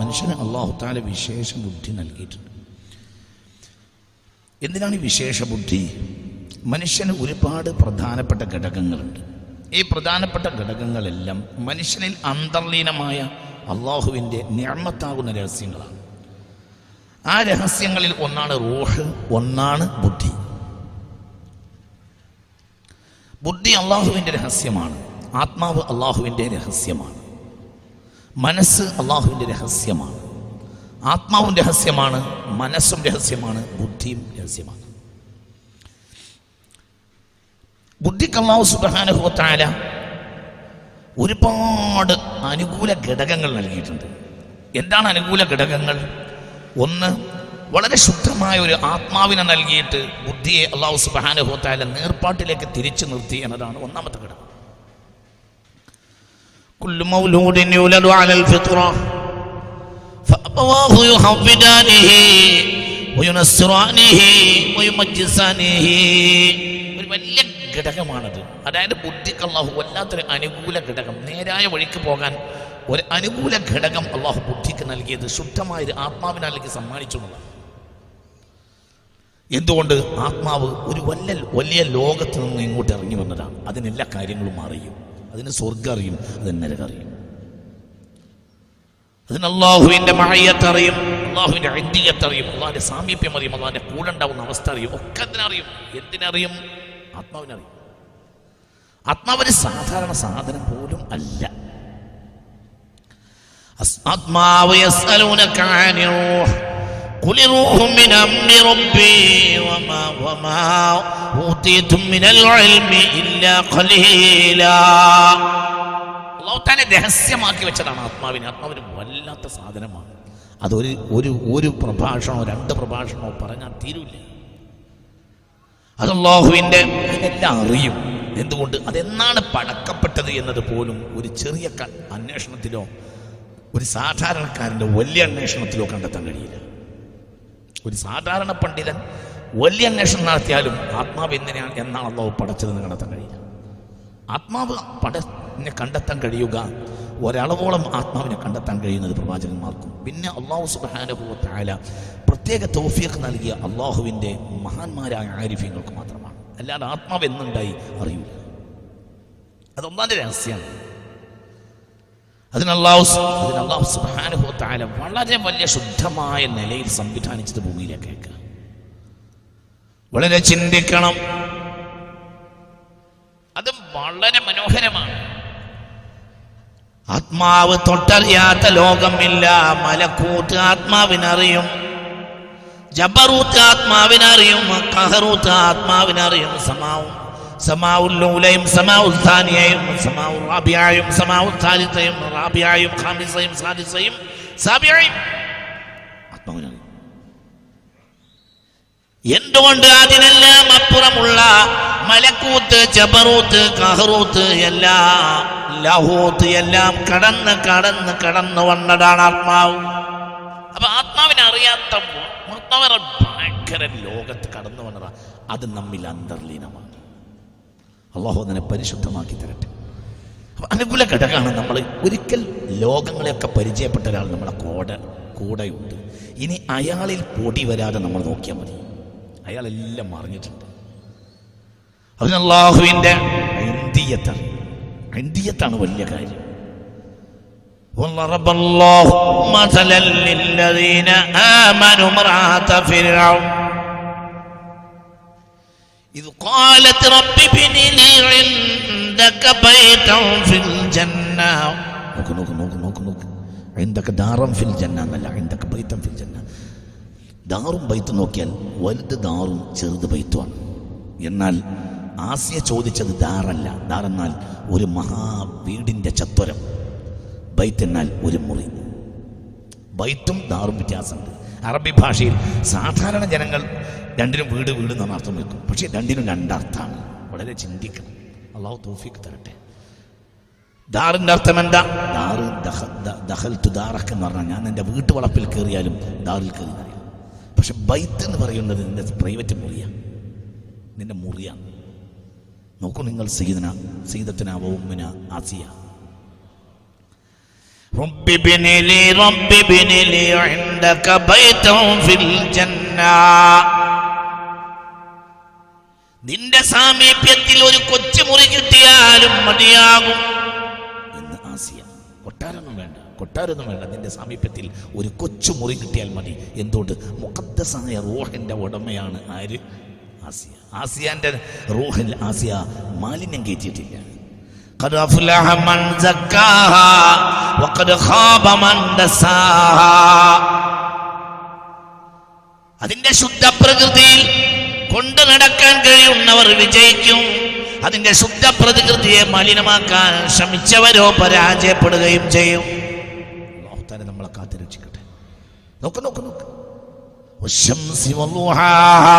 മനുഷ്യന് അള്ളാഹു താല വിശേഷ ബുദ്ധി നൽകിയിട്ടുണ്ട്. എന്തിനാണ് ഈ വിശേഷ ബുദ്ധി? മനുഷ്യന് ഒരുപാട് പ്രധാനപ്പെട്ട ഘടകങ്ങളുണ്ട്. ഈ പ്രധാനപ്പെട്ട ഘടകങ്ങളെല്ലാം മനുഷ്യനിൽ അന്തർലീനമായ അള്ളാഹുവിന്റെ നിർമ്മത്താകുന്ന രഹസ്യങ്ങളാണ്. ആ രഹസ്യങ്ങളിൽ ഒന്നാണ് റൂഹ് ഒന്നാണ് ബുദ്ധി. ബുദ്ധി അള്ളാഹുവിന്റെ രഹസ്യമാണ്. ആത്മാവ് അള്ളാഹുവിന്റെ രഹസ്യമാണ്. മനസ്സ് അള്ളാഹുവിന്റെ രഹസ്യമാണ്. ആത്മാവും രഹസ്യമാണ് മനസ്സും രഹസ്യമാണ് ബുദ്ധിയും രഹസ്യമാണ്. ബുദ്ധിക്ക് അള്ളാഹു സുബാനുഭവത്തായ ഒരുപാട് അനുകൂല ഘടകങ്ങൾ നൽകിയിട്ടുണ്ട്. എന്താണ് അനുകൂല ഘടകങ്ങൾ? ഒന്ന് വളരെ ശുദ്ധമായ ഒരു ആത്മാവിനെ നൽകിയിട്ട് ബുദ്ധിയെ അള്ളാഹു സുബാനുഭവത്തായ നേർപ്പാട്ടിലേക്ക് തിരിച്ചു നിർത്തി എന്നതാണ് ഒന്നാമത്തെ ഘടകം. كل مولود يولد على الفطرة فأبواه يحفدانه وينصرانه ويمجسانه ഒരു വലിയ ഘടകമാണത് അതായത് ബുദ്ധിക്ക് അള്ളാഹു വല്ലാത്തൊരു അനുകൂല ഘടകം നേരായ വഴിക്ക് പോകാൻ ഒരു അനുകൂല ഘടകം അള്ളാഹു ബുദ്ധിക്ക് നൽകിയത് ശുദ്ധമായ ഒരു ആത്മാവിനെ നൽകി സമ്മാനിച്ചു എന്നുള്ളതാണ് എന്തുകൊണ്ട് ആത്മാവ് ഒരു വല്ല വലിയ ലോകത്ത് നിന്ന് ഇങ്ങോട്ട് ഇറങ്ങി വന്നതാണ് അതിനെല്ലാ കാര്യങ്ങളും അറിയും അതിന് സ്വർഗം അറിയും അതിന് നരകം അറിയും. അതിന് അള്ളാഹുവിന്റെ മഴയത്തറിയും അള്ളാഹുവിന്റെ ഐന്തിയത്ത് അറിയും അള്ളാഹിന്റെ സാമീപ്യം അറിയും അള്ളാഹിന്റെ കൂടെ ഉണ്ടാവുന്ന അവസ്ഥ അറിയും ഒക്കെ അതിനറിയും എന്തിനറിയും? ആത്മാവിനറിയും ആത്മാവിന് സാധാരണ സാധനം പോലും അല്ല. ആത്മാവ് قل الروح من أمر ربي وما وما أوتيتم من العلم إلا قليلا അള്ളാഹു തന്നെ രഹസ്യമാക്കി വെച്ചതാണ് ആത്മാവിനെ ആത്മാവിന് വല്ലാത്ത സാധനമാണ് അതൊരു ഒരു ഒരു പ്രഭാഷണമോ രണ്ട് പ്രഭാഷണമോ പറഞ്ഞാൽ തീരൂല അത് അള്ളാഹുവിൻ്റെ അതിനെല്ലാം അറിയും എന്തുകൊണ്ട് അതെന്നാണ് പടക്കപ്പെട്ടത് എന്നത് പോലും ഒരു ചെറിയ ക- അന്വേഷണത്തിലോ ഒരു സാധാരണക്കാരൻ്റെ വലിയ അന്വേഷണത്തിലോ കണ്ടെത്താൻ കഴിയില്ല ഒരു സാധാരണ പണ്ഡിതൻ വലിയ അന്വേഷണം നടത്തിയാലും ആത്മാവ് എന്തിനാണ് എന്നാണ് അള്ളാഹു പടച്ചതെന്ന് കണ്ടെത്താൻ കഴിയില്ല. ആത്മാവ് പടനെ കണ്ടെത്താൻ കഴിയുക ഒരളവോളം ആത്മാവിനെ കണ്ടെത്താൻ കഴിയുന്നത് പ്രവാചകന്മാർക്കും. പിന്നെ അള്ളാഹു സുബാനുഭവത്തായ പ്രത്യേക തോഫിയൊക്കെ നൽകിയ അള്ളാഹുവിന്റെ മഹാന്മാരായ ആരിഫ്യങ്ങൾക്ക് മാത്രമാണ്. അല്ലാതെ ആത്മാവ് എന്നുണ്ടായി അറിയില്ല. അതൊന്നാന്റെ രഹസ്യമാണ്. അതിന് അള്ളാഹു അതിന് അള്ളാഹു സുബാനുഭവത്തായ വളരെ വലിയ ശുദ്ധമായ നിലയിൽ സംവിധാനിച്ചത് ഭൂമിയിലേക്കേക്ക് വളരെ ചിന്തിക്കണം. അത് വളരെ മനോഹരമാണ്. ആത്മാവ് തൊട്ടറിയാത്ത ലോകമില്ല. മലക്കൂത്ത് ആത്മാവിനറിയും ജബറൂത്ത് ആത്മാവിനറിയും കഹറൂത്ത് ആത്മാവിനറിയും സമാവും. ആത്മാവിനറിയും എന്തുകൊണ്ട് അതിനെല്ലാം അപ്പുറമുള്ള മലക്കൂത്ത് ജബറൂത്ത് കഹറൂത്ത് എല്ലാം ലഹൂത്ത് എല്ലാം കടന്ന് കടന്ന് കടന്നു വന്നതാണ് ആത്മാവ്. അപ്പൊ ആത്മാവിനെ അറിയാത്ത ഭയങ്കര ലോകത്ത് കടന്നു വന്നതാ. അത് നമ്മിൽ അന്തർലീനമാണ്. അള്ളാഹു അതിനെ പരിശുദ്ധമാക്കി തരട്ടെ അപ്പൊ അനുകൂല ഘടകമാണ് നമ്മൾ ഒരിക്കൽ ലോകങ്ങളെയൊക്കെ പരിചയപ്പെട്ട ഒരാൾ നമ്മളെ കൂടെ കൂടെയുണ്ട് ഇനി അയാളിൽ പൊടി വരാതെ നമ്മൾ നോക്കിയാൽ മതി അയാളെല്ലാം മറിഞ്ഞിട്ടുണ്ട് അതിന് അള്ളാഹുവിൻ്റെ ഐന്തിയത്താണ് ഐന്തിയത്താണ് വലിയ കാര്യം وضرب الله مثلا للذين آمنوا امرأة فرعون إذ قالت رب ابن لي عندك بيتا في الجنة നോക്ക് നോക്ക് നോക്ക് നോക്ക് നോക്ക് عندك دارا في الجنة എന്നല്ല عندك بيتا في الجنة ദാറും ബൈത്തും നോക്കിയാൽ വലുത് ദാറും ചെറുത് ബൈത്തുമാണ് എന്നാൽ ആസിയ ചോദിച്ചത് ദാറല്ല ദാറെന്നാൽ ഒരു മഹാ വീടിൻ്റെ ചത്വരം ബൈത്ത് എന്നാൽ ഒരു മുറി ബൈത്തും ദാറും വ്യത്യാസമുണ്ട് അറബി ഭാഷയിൽ സാധാരണ ജനങ്ങൾ രണ്ടിനും വീട് വീട് എന്നാണ് അർത്ഥം വെക്കും പക്ഷേ രണ്ടിനും രണ്ടർത്ഥമാണ് വളരെ ചിന്തിക്കണം അള്ളാഹു തോഫിക്ക് തരട്ടെ ദാറിൻ്റെ അർത്ഥം എന്താ ദാറ് ദഹ- ദ- ദഹൽത്തു ദാറക്ക് എന്ന് പറഞ്ഞാൽ ഞാൻ എൻ്റെ വീട്ടുവളപ്പിൽ കയറിയാലും ദാറിൽ കയറി എന്നറിയാം പക്ഷെ ബൈത്ത് എന്ന് പറയുന്നത് നിന്റെ പ്രൈവറ്റ് മുറിയാണ് നിന്റെ മുറിയാണ് നോക്കൂ നിങ്ങൾ സീതന സീതത്തിന വൗമിന ആസിയ رب ابن لي رب ابن لي عندك بيتا في الجنة നിന്റെ സാമീപ്യത്തിൽ ഒരു കൊച്ചുമുറി കിട്ടിയാലും മതിയാകും എന്ന് ആസിയ കൊട്ടാരൊന്നും വേണ്ട കൊട്ടാരൊന്നും വേണ്ട നിന്റെ സാമീപ്യത്തിൽ ഒരു കൊച്ചു മുറി കിട്ടിയാൽ മതി എന്തുകൊണ്ട് മുഖദ്ദസായ റൂഹിന്റെ ഉടമയാണ് ആര് ആസിയ ആസിയാന്റെ റൂഹിൽ ആസിയ മാലിന്യം കയറ്റിയിട്ടില്ല قد أفلح من زكاها وقد خاب من دساها അതിന്റെ ശുദ്ധ പ്രകൃതിയിൽ കൊണ്ടു നടക്കാൻ കഴിയുന്നവർ വിജയിക്കും അതിന്റെ ശുദ്ധ പ്രകൃതിയെ മലിനമാക്കാൻ ശ്രമിച്ചവരോ പരാജയപ്പെടുകയും ചെയ്യും അല്ലാഹു തആല നമ്മളെ കാത്തിരക്ഷിക്കട്ടെ നോക്ക് നോക്ക് നോക്ക് والشمس وضحاها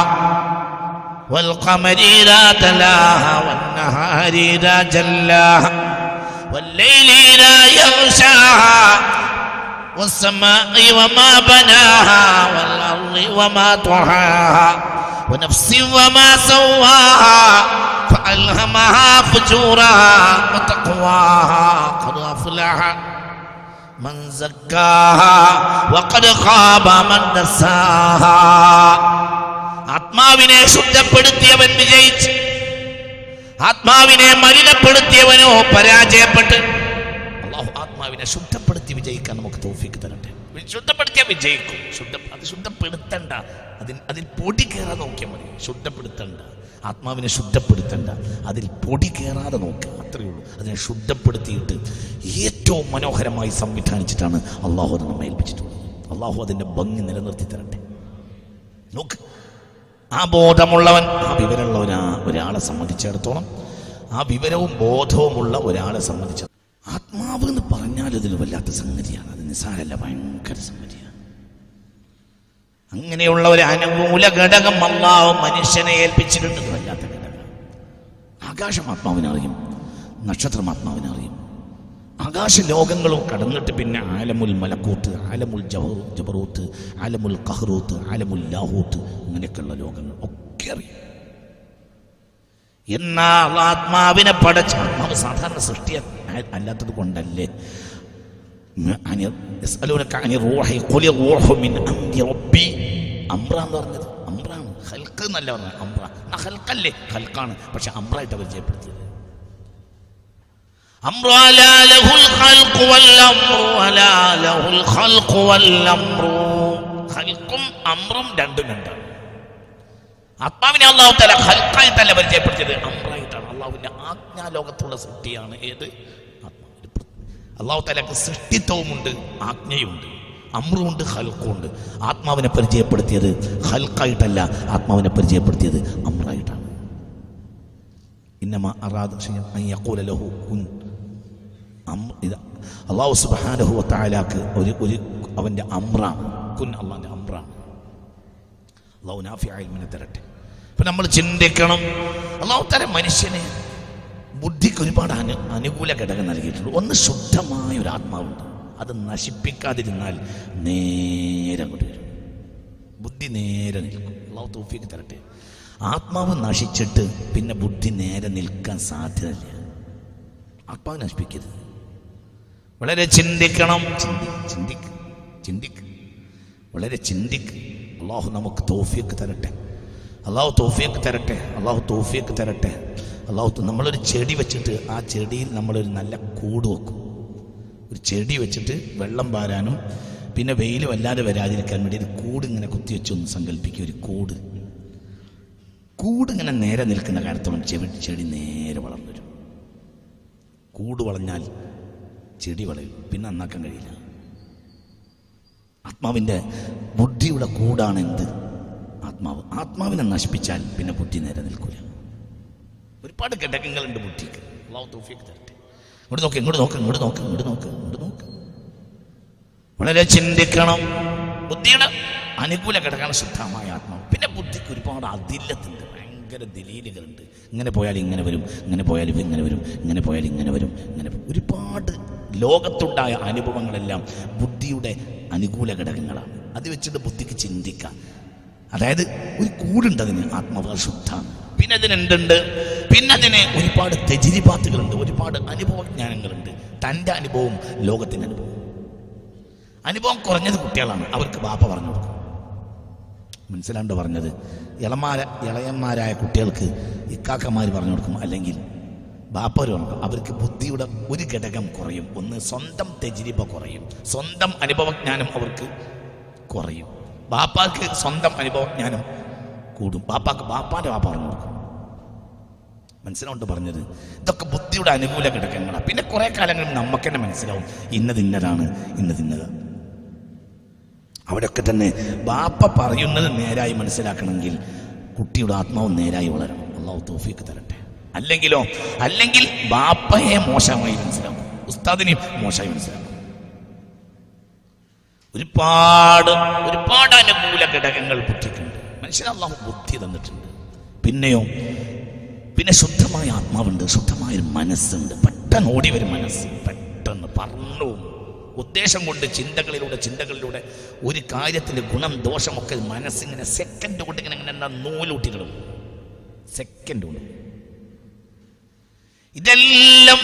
والقمر إذا تلاها والنهار إذا جلاها والليل إذا يغشاها والسماء وما بناها والأرض وما طحاها ونفس وما سواها فألهمها فجورها وتقواها قد أفلح من زكاها وقد خاب من دساها ആത്മാവിനെ ശുദ്ധപ്പെടുത്തിയവൻ വിജയിച്ച് ആത്മാവിനെ മലിനപ്പെടുത്തിയവനോ പരാജയപ്പെട്ട് അള്ളാഹു ആത്മാവിനെ ശുദ്ധപ്പെടുത്തി വിജയിക്കാൻ നമുക്ക് തോഫിക്ക് തരട്ടെ ശുദ്ധപ്പെടുത്തിയാൽ വിജയിക്കും. ശുദ്ധ അത് ശുദ്ധപ്പെടുത്തണ്ട. അതിൽ അതിൽ പൊടി കയറാതെ നോക്കിയാൽ മതി. ശുദ്ധപ്പെടുത്തണ്ട. ആത്മാവിനെ ശുദ്ധപ്പെടുത്തണ്ട. അതിൽ പൊടി കയറാതെ നോക്കുക. അത്രയേ ഉള്ളൂ. അതിനെ ശുദ്ധപ്പെടുത്തിയിട്ട് ഏറ്റവും മനോഹരമായി സംവിധാനിച്ചിട്ടാണ് അള്ളാഹു അത് നമ്മെ ഏൽപ്പിച്ചിട്ടുള്ളത് അള്ളാഹു അതിന്റെ ഭംഗി നിലനിർത്തി തരട്ടെ. നോക്ക്. ആ ബോധമുള്ളവൻ ആ വിവരമുള്ള ഒരാ ഒരാളെ സംബന്ധിച്ചിടത്തോളം ആ വിവരവും ബോധവുമുള്ള ഒരാളെ സംബന്ധിച്ച ആത്മാവ് എന്ന് പറഞ്ഞാൽ അതിൽ വല്ലാത്ത സംഗതിയാണ്. അത് നിസ്സാരല്ല ഭയങ്കര സംഗതിയാണ്. അങ്ങനെയുള്ള ഒരു അനുകൂല ഘടകം അള്ളാവ് മനുഷ്യനെ ഏൽപ്പിച്ചിട്ടുണ്ട്. വല്ലാത്ത ഘടകം. ആകാശം ആത്മാവിനറിയും നക്ഷത്രം ആത്മാവിനറിയും ആകാശ ലോകങ്ങളും കടന്നിട്ട് പിന്നെ ആലമുൽ മലക്കൂത്ത് ആലമുൽ ജബറു ജബറൂത്ത് ആലമുൽ കഹ്റൂത്ത് ആലമുൽ ലാഹൂത്ത് അങ്ങനെയൊക്കെയുള്ള ലോകങ്ങൾ ഒക്കെ അറിയാം. എന്നാൽ ആത്മാവിനെ പടച്ച ആത്മാവ് സാധാരണ സൃഷ്ടിയ. അല്ലാത്തത് കൊണ്ടല്ലേ അനി- യസ്അലൂനക അനി റൂഹി ഖുലി റൂഹു മിൻ അംരി റബ്ബി അംറ എന്ന് പറഞ്ഞത് അംറാണ് ഹൽക്ക് എന്നല്ല പറഞ്ഞത് അംറ ആ ഹൽക്കല്ലേ ഹൽക്കാണ് പക്ഷെ അംറായിട്ട് പരിചയപ്പെടുത്തിയത് أمر لا له الخلق والأمر ولا له الخلق والأمر ഖൽക്കും അമ്രും രണ്ടും രണ്ടാണ് ആത്മാവിനെ അള്ളാഹു തല ഖൽക്കായിട്ടല്ല പരിചയപ്പെടുത്തിയത് അമ്രായിട്ടാണ് അള്ളാഹുവിന്റെ ആജ്ഞാലോകത്തുള്ള സൃഷ്ടിയാണ് ഏത് ആത്മാവ് അള്ളാഹു തലക്ക് സൃഷ്ടിത്വവുമുണ്ട് ആജ്ഞയുണ്ട് അമ്രുണ്ട് ഹൽക്കുണ്ട് ആത്മാവിനെ പരിചയപ്പെടുത്തിയത് ഹൽക്കായിട്ടല്ല ആത്മാവിനെ പരിചയപ്പെടുത്തിയത് അമ്രായിട്ടാണ്. ഇന്നമ അറാദ ലഹു കുൻ. അള്ളാഹു സുബ്ഹാനഹു വതആലാക്ക് ഒരു ഒരു അവന്റെ അമ്രാണ് കുൻ അള്ളാഹിന്റെ അമ്രാണ്. അള്ളാഹു നാഫി തരട്ടെ. അപ്പൊ നമ്മൾ ചിന്തിക്കണം അള്ളാഹു തല മനുഷ്യനെ ബുദ്ധിക്ക് ഒരുപാട് അനു അനുകൂല ഘടകം നൽകിയിട്ടുണ്ട്. ഒന്ന് ശുദ്ധമായ ഒരു ആത്മാവുണ്ട് അത് നശിപ്പിക്കാതിരുന്നാൽ നേരെ അങ്ങോട്ട് വരും. ബുദ്ധി നേരെ നിൽക്കും. അള്ളാഹു തോഫിക്ക് തരട്ടെ. ആത്മാവ് നശിച്ചിട്ട് പിന്നെ ബുദ്ധി നേരെ നിൽക്കാൻ സാധ്യതയില്ല. ആത്മാവ് നശിപ്പിക്കരുത്. വളരെ ചിന്തിക്കണം. ചിന്തി ചിന്തിക്ക് ചിന്തിക്ക്. വളരെ ചിന്തിക്ക്. അള്ളാഹു നമുക്ക് തോഫിയൊക്കെ തരട്ടെ. അള്ളാഹു തോഫിയൊക്കെ തരട്ടെ. അള്ളാഹു തോഫിയൊക്കെ തരട്ടെ. അള്ളാഹു ത- നമ്മളൊരു ചെടി വെച്ചിട്ട് ആ ചെടിയിൽ നമ്മളൊരു നല്ല കൂട് വെക്കും. ഒരു ചെടി വെച്ചിട്ട് വെള്ളം പാരാനും പിന്നെ വെയിൽ വല്ലാതെ വരാതിരിക്കാൻ വേണ്ടി ഒരു കൂട് ഇങ്ങനെ കുത്തിവെച്ച് ഒന്ന് സങ്കല്പിക്കുക ഒരു കൂട്. കൂട് ഇങ്ങനെ നേരെ നിൽക്കുന്ന കാലത്തോളം ചെവി ചെടി നേരെ വളർന്നു വരും. കൂട് വളഞ്ഞാൽ ചെടി വളയും. പിന്നെ നന്നാക്കാൻ കഴിയില്ല. ആത്മാവിന്റെ ബുദ്ധിയുടെ കൂടാണ് എന്ത്? ആത്മാവ്. ആത്മാവിനെ നശിപ്പിച്ചാൽ പിന്നെ ബുദ്ധി നേരെ നിൽക്കൂല. ഒരുപാട് ഘടകങ്ങളുണ്ട് ബുദ്ധിക്ക് അള്ളാഹു തരട്ടെ. ഇങ്ങോട്ട് നോക്ക് ഇങ്ങോട്ട് നോക്ക് ഇങ്ങോട്ട് നോക്ക് ഇങ്ങോട്ട് നോക്ക് ഇങ്ങോട്ട് നോക്ക്. വളരെ ചിന്തിക്കണം. ബുദ്ധിയുടെ അനുകൂല ഘടകമാണ് ശുദ്ധമായ ആത്മാവ്. പിന്നെ ബുദ്ധിക്ക് ഒരുപാട് അതില്ലത്തുണ്ട്. ഭയങ്കര ദലീലുകളുണ്ട്. ഇങ്ങനെ പോയാൽ ഇങ്ങനെ വരും ഇങ്ങനെ പോയാൽ ഇങ്ങനെ വരും ഇങ്ങനെ പോയാൽ ഇങ്ങനെ വരും ഇങ്ങനെ ഒരുപാട് ലോകത്തുണ്ടായ അനുഭവങ്ങളെല്ലാം ബുദ്ധിയുടെ അനുകൂല ഘടകങ്ങളാണ്. അത് വെച്ചിട്ട് ബുദ്ധിക്ക് ചിന്തിക്കാം. അതായത് ഒരു കൂടുണ്ട് അതിന്. ആത്മാവ് ശുദ്ധാണ് പിന്നെ അതിന് എന്തുണ്ട്? പിന്നെ അതിന് ഒരുപാട് തെജിരിപാത്തുകളുണ്ട് ഒരുപാട് അനുഭവജ്ഞാനങ്ങളുണ്ട്. തന്റെ അനുഭവം ലോകത്തിന്റെ അനുഭവം അനുഭവം കുറഞ്ഞത് കുട്ടികളാണ്. അവർക്ക് ബാപ്പ പറഞ്ഞു കൊടുക്കും. മനസ്സിലാണ്ട് പറഞ്ഞത്? ഇളമാര ഇളയന്മാരായ കുട്ടികൾക്ക് ഇക്കാക്കന്മാർ പറഞ്ഞു കൊടുക്കും. അല്ലെങ്കിൽ ബാപ്പർ പറഞ്ഞു അവർക്ക് ബുദ്ധിയുടെ ഒരു ഘടകം കുറയും. ഒന്ന് സ്വന്തം തെജിരിബ കുറയും. സ്വന്തം അനുഭവജ്ഞാനം അവർക്ക് കുറയും. ബാപ്പാക്ക് സ്വന്തം അനുഭവജ്ഞാനം കൂടും. ബാപ്പാക്ക് ബാപ്പാന്റെ ബാപ്പ പറഞ്ഞു കൊടുക്കും. മനസ്സിലാവുണ്ട് പറഞ്ഞത്? ഇതൊക്കെ ബുദ്ധിയുടെ അനുകൂല ഘടകങ്ങളാണ് പിന്നെ കുറെ കാലങ്ങളിൽ നമുക്ക് തന്നെ മനസ്സിലാവും. ഇന്നത് ഇന്നതാണ് ഇന്നത് ഇന്നത്. അവിടെയൊക്കെ തന്നെ ബാപ്പ പറയുന്നത് നേരായി മനസ്സിലാക്കണമെങ്കിൽ കുട്ടിയുടെ ആത്മാവ് നേരായി വളരണം. അള്ളാഹു തോഫിക്ക് തരട്ടെ. അല്ലെങ്കിലോ അല്ലെങ്കിൽ ബാപ്പയെ മോശമായി മനസ്സിലാക്കും. ഉസ്താദിനെ മോശമായി മനസ്സിലാക്കും. ഒരുപാട് ഒരുപാട് അനുകൂല ഘടകങ്ങൾ ബുദ്ധിക്കുണ്ട് മനുഷ്യന് അള്ളാഹു ബുദ്ധി തന്നിട്ടുണ്ട്. പിന്നെയോ പിന്നെ ശുദ്ധമായ ആത്മാവുണ്ട് ശുദ്ധമായ ഒരു മനസ്സുണ്ട്. പെട്ടെന്ന് ഓടി വരും മനസ്സ്. പെട്ടെന്ന് പറഞ്ഞു ഉദ്ദേശം കൊണ്ട് ചിന്തകളിലൂടെ ചിന്തകളിലൂടെ ഒരു കാര്യത്തിന്റെ ഗുണം ദോഷമൊക്കെ മനസ്സിങ്ങനെ സെക്കൻഡ് കൊണ്ട് ഇങ്ങനെ ഇങ്ങനെ എന്താ നൂലൂട്ടി കിടക്കും. സെക്കൻഡ് കൊണ്ട്. ഇതെല്ലാം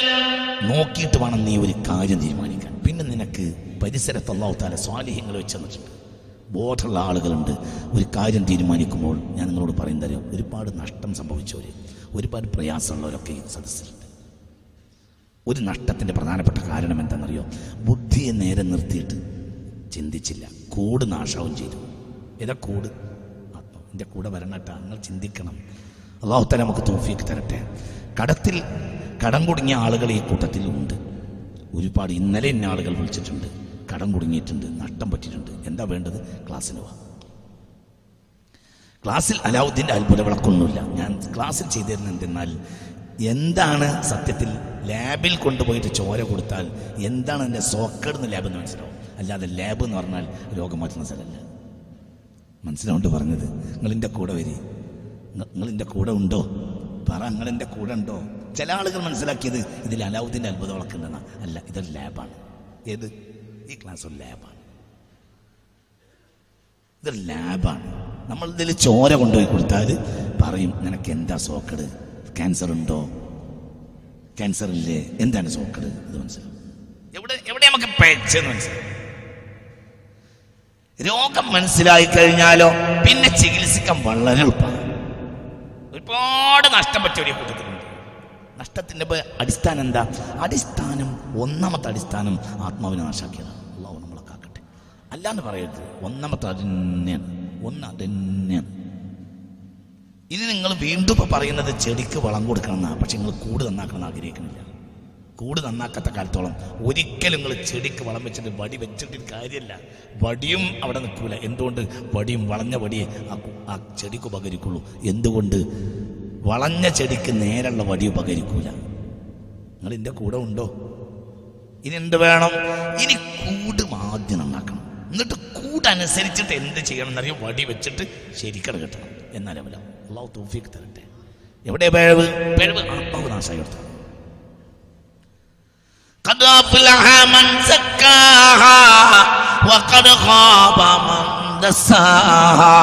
നോക്കിയിട്ട് വേണം നീ ഒരു കാര്യം തീരുമാനിക്കാൻ. പിന്നെ നിനക്ക് പരിസരത്ത് അള്ളാഹുത്താല സ്വാലിഹ്യങ്ങൾ വെച്ച് ബോധമുള്ള ആളുകളുണ്ട്. ഒരു കാര്യം തീരുമാനിക്കുമ്പോൾ ഞാൻ നിങ്ങളോട് പറയുന്നത് ഒരുപാട് നഷ്ടം സംഭവിച്ചവർ ഒരുപാട് പ്രയാസമുള്ളവരൊക്കെ ഈ സദസ്സിലുണ്ട്. ഒരു നഷ്ടത്തിന്റെ പ്രധാനപ്പെട്ട കാരണം എന്താണെന്നറിയോ? ബുദ്ധിയെ നേരെ നിർത്തിയിട്ട് ചിന്തിച്ചില്ല. കൂട് നാശവും ചെയ്തു. ഏതാ കൂട്? എന്റെ കൂടെ വരണട്ടാ നിങ്ങൾ ചിന്തിക്കണം. അള്ളാഹുത്തല നമുക്ക് തോഫിയൊക്കെ തരട്ടെ. കടത്തിൽ കടം കുടുങ്ങിയ ആളുകൾ ഈ കൂട്ടത്തിൽ ഉണ്ട് ഒരുപാട് ഇന്നലെ ഇന്ന ആളുകൾ വിളിച്ചിട്ടുണ്ട്. കടം കുടുങ്ങിയിട്ടുണ്ട് നഷ്ടം പറ്റിയിട്ടുണ്ട്. എന്താ വേണ്ടത്? ക്ലാസ്സിന് പോവാം ക്ലാസ്സിൽ അലാവുദ്ദീന്റെ അത്ഭുത വിളക്കൊന്നുമില്ല. ഞാൻ ക്ലാസ്സിൽ ചെയ്തിരുന്നത് എന്തെന്നാൽ എന്താണ് സത്യത്തിൽ ലാബിൽ കൊണ്ടുപോയിട്ട് ചോര കൊടുത്താൽ എന്താണ് എന്റെ സോക്കേടെന്ന് ലാബ് എന്ന് മനസ്സിലാവും. അല്ലാതെ ലാബ് എന്ന് പറഞ്ഞാൽ രോഗം മാറ്റുന്ന സ്ഥലമല്ല. മനസ്സിലാവുണ്ട് പറഞ്ഞത്? നിങ്ങളിന്റെ കൂടെ വരി. നിങ്ങളിന്റെ കൂടെ ഉണ്ടോ? പറ നിങ്ങളിന്റെ കൂടെ ഉണ്ടോ? ചില ആളുകൾ മനസ്സിലാക്കിയത് ഇതിൽ അലാവുദ്ദീന്റെ അത്ഭുത വിളക്കുണ്ടെന്നാ അല്ല ഇതൊരു ലാബാണ്. ഏത്? ഈ ക്ലാസ് ഒരു ലാബാണ് ഇതൊരു ലാബാണ് നമ്മൾ ഇതിൽ ചോര കൊണ്ടുപോയി കൊടുത്താൽ പറയും നിനക്ക് എന്താ സോക്കട്? ക്യാൻസർ ഉണ്ടോ? ക്യാൻസർ ഇല്ലേ? എന്താണ് സോക്കട്? ഇത് മനസ്സിലാവും. എവിടെ എവിടെ നമുക്ക് രോഗം മനസ്സിലായി കഴിഞ്ഞാലോ പിന്നെ ചികിത്സിക്കാൻ വളരെ എളുപ്പമാണ്. ഒരുപാട് നഷ്ടം പറ്റിയ ഒരു നഷ്ടത്തിന്റെ അടിസ്ഥാനം എന്താ? അടിസ്ഥാനം ഒന്നാമത്തെ അടിസ്ഥാനം ആത്മാവിനെ നാശാക്കിയതാണ് അള്ളാഹു നമ്മളെ കാക്കട്ടെ. അല്ലാന്ന് പറയരുത്. ഒന്നാമത്തെ അത് തന്നെയാണ് ഒന്ന് അത് തന്നെയാണ് ഇനി നിങ്ങൾ വീണ്ടും ഇപ്പൊ പറയുന്നത് ചെടിക്ക് വളം കൊടുക്കണം എന്നാ പക്ഷെ നിങ്ങൾ കൂട് നന്നാക്കണം ആഗ്രഹിക്കുന്നില്ല. കൂട് നന്നാക്കാത്ത കാലത്തോളം ഒരിക്കലും നിങ്ങൾ ചെടിക്ക് വളം വെച്ചിട്ട് വടി വെച്ചിട്ട് കാര്യമല്ല വടിയും അവിടെ നിൽക്കൂല. എന്തുകൊണ്ട്? വടിയും വളഞ്ഞ വടിയെ ആ ചെടിക്ക് ഉപകരിക്കുള്ളൂ. എന്തുകൊണ്ട്? വളഞ്ഞ ചെടിക്ക് നേരെയുള്ള വടി ഉപകരിക്കൂല നിങ്ങൾ എൻ്റെ കൂടെ ഉണ്ടോ ഇനി എന്ത് വേണം ഇനി കൂട് ആദ്യം നന്നാക്കണം എന്നിട്ട് കൂടനുസരിച്ചിട്ട് എന്ത് ചെയ്യണം എന്നറിയാം വടി വെച്ചിട്ട് ശരിക്കട കിട്ടണം എന്നാലേ അവല അള്ളാഹു തോഫിക്ക് തരട്ടെ എവിടെ പിഴവ് പിഴവ് ആത്മാവ് നാശമായി എടുത്തു قد أفلح من زكاها وقد خاب من دساها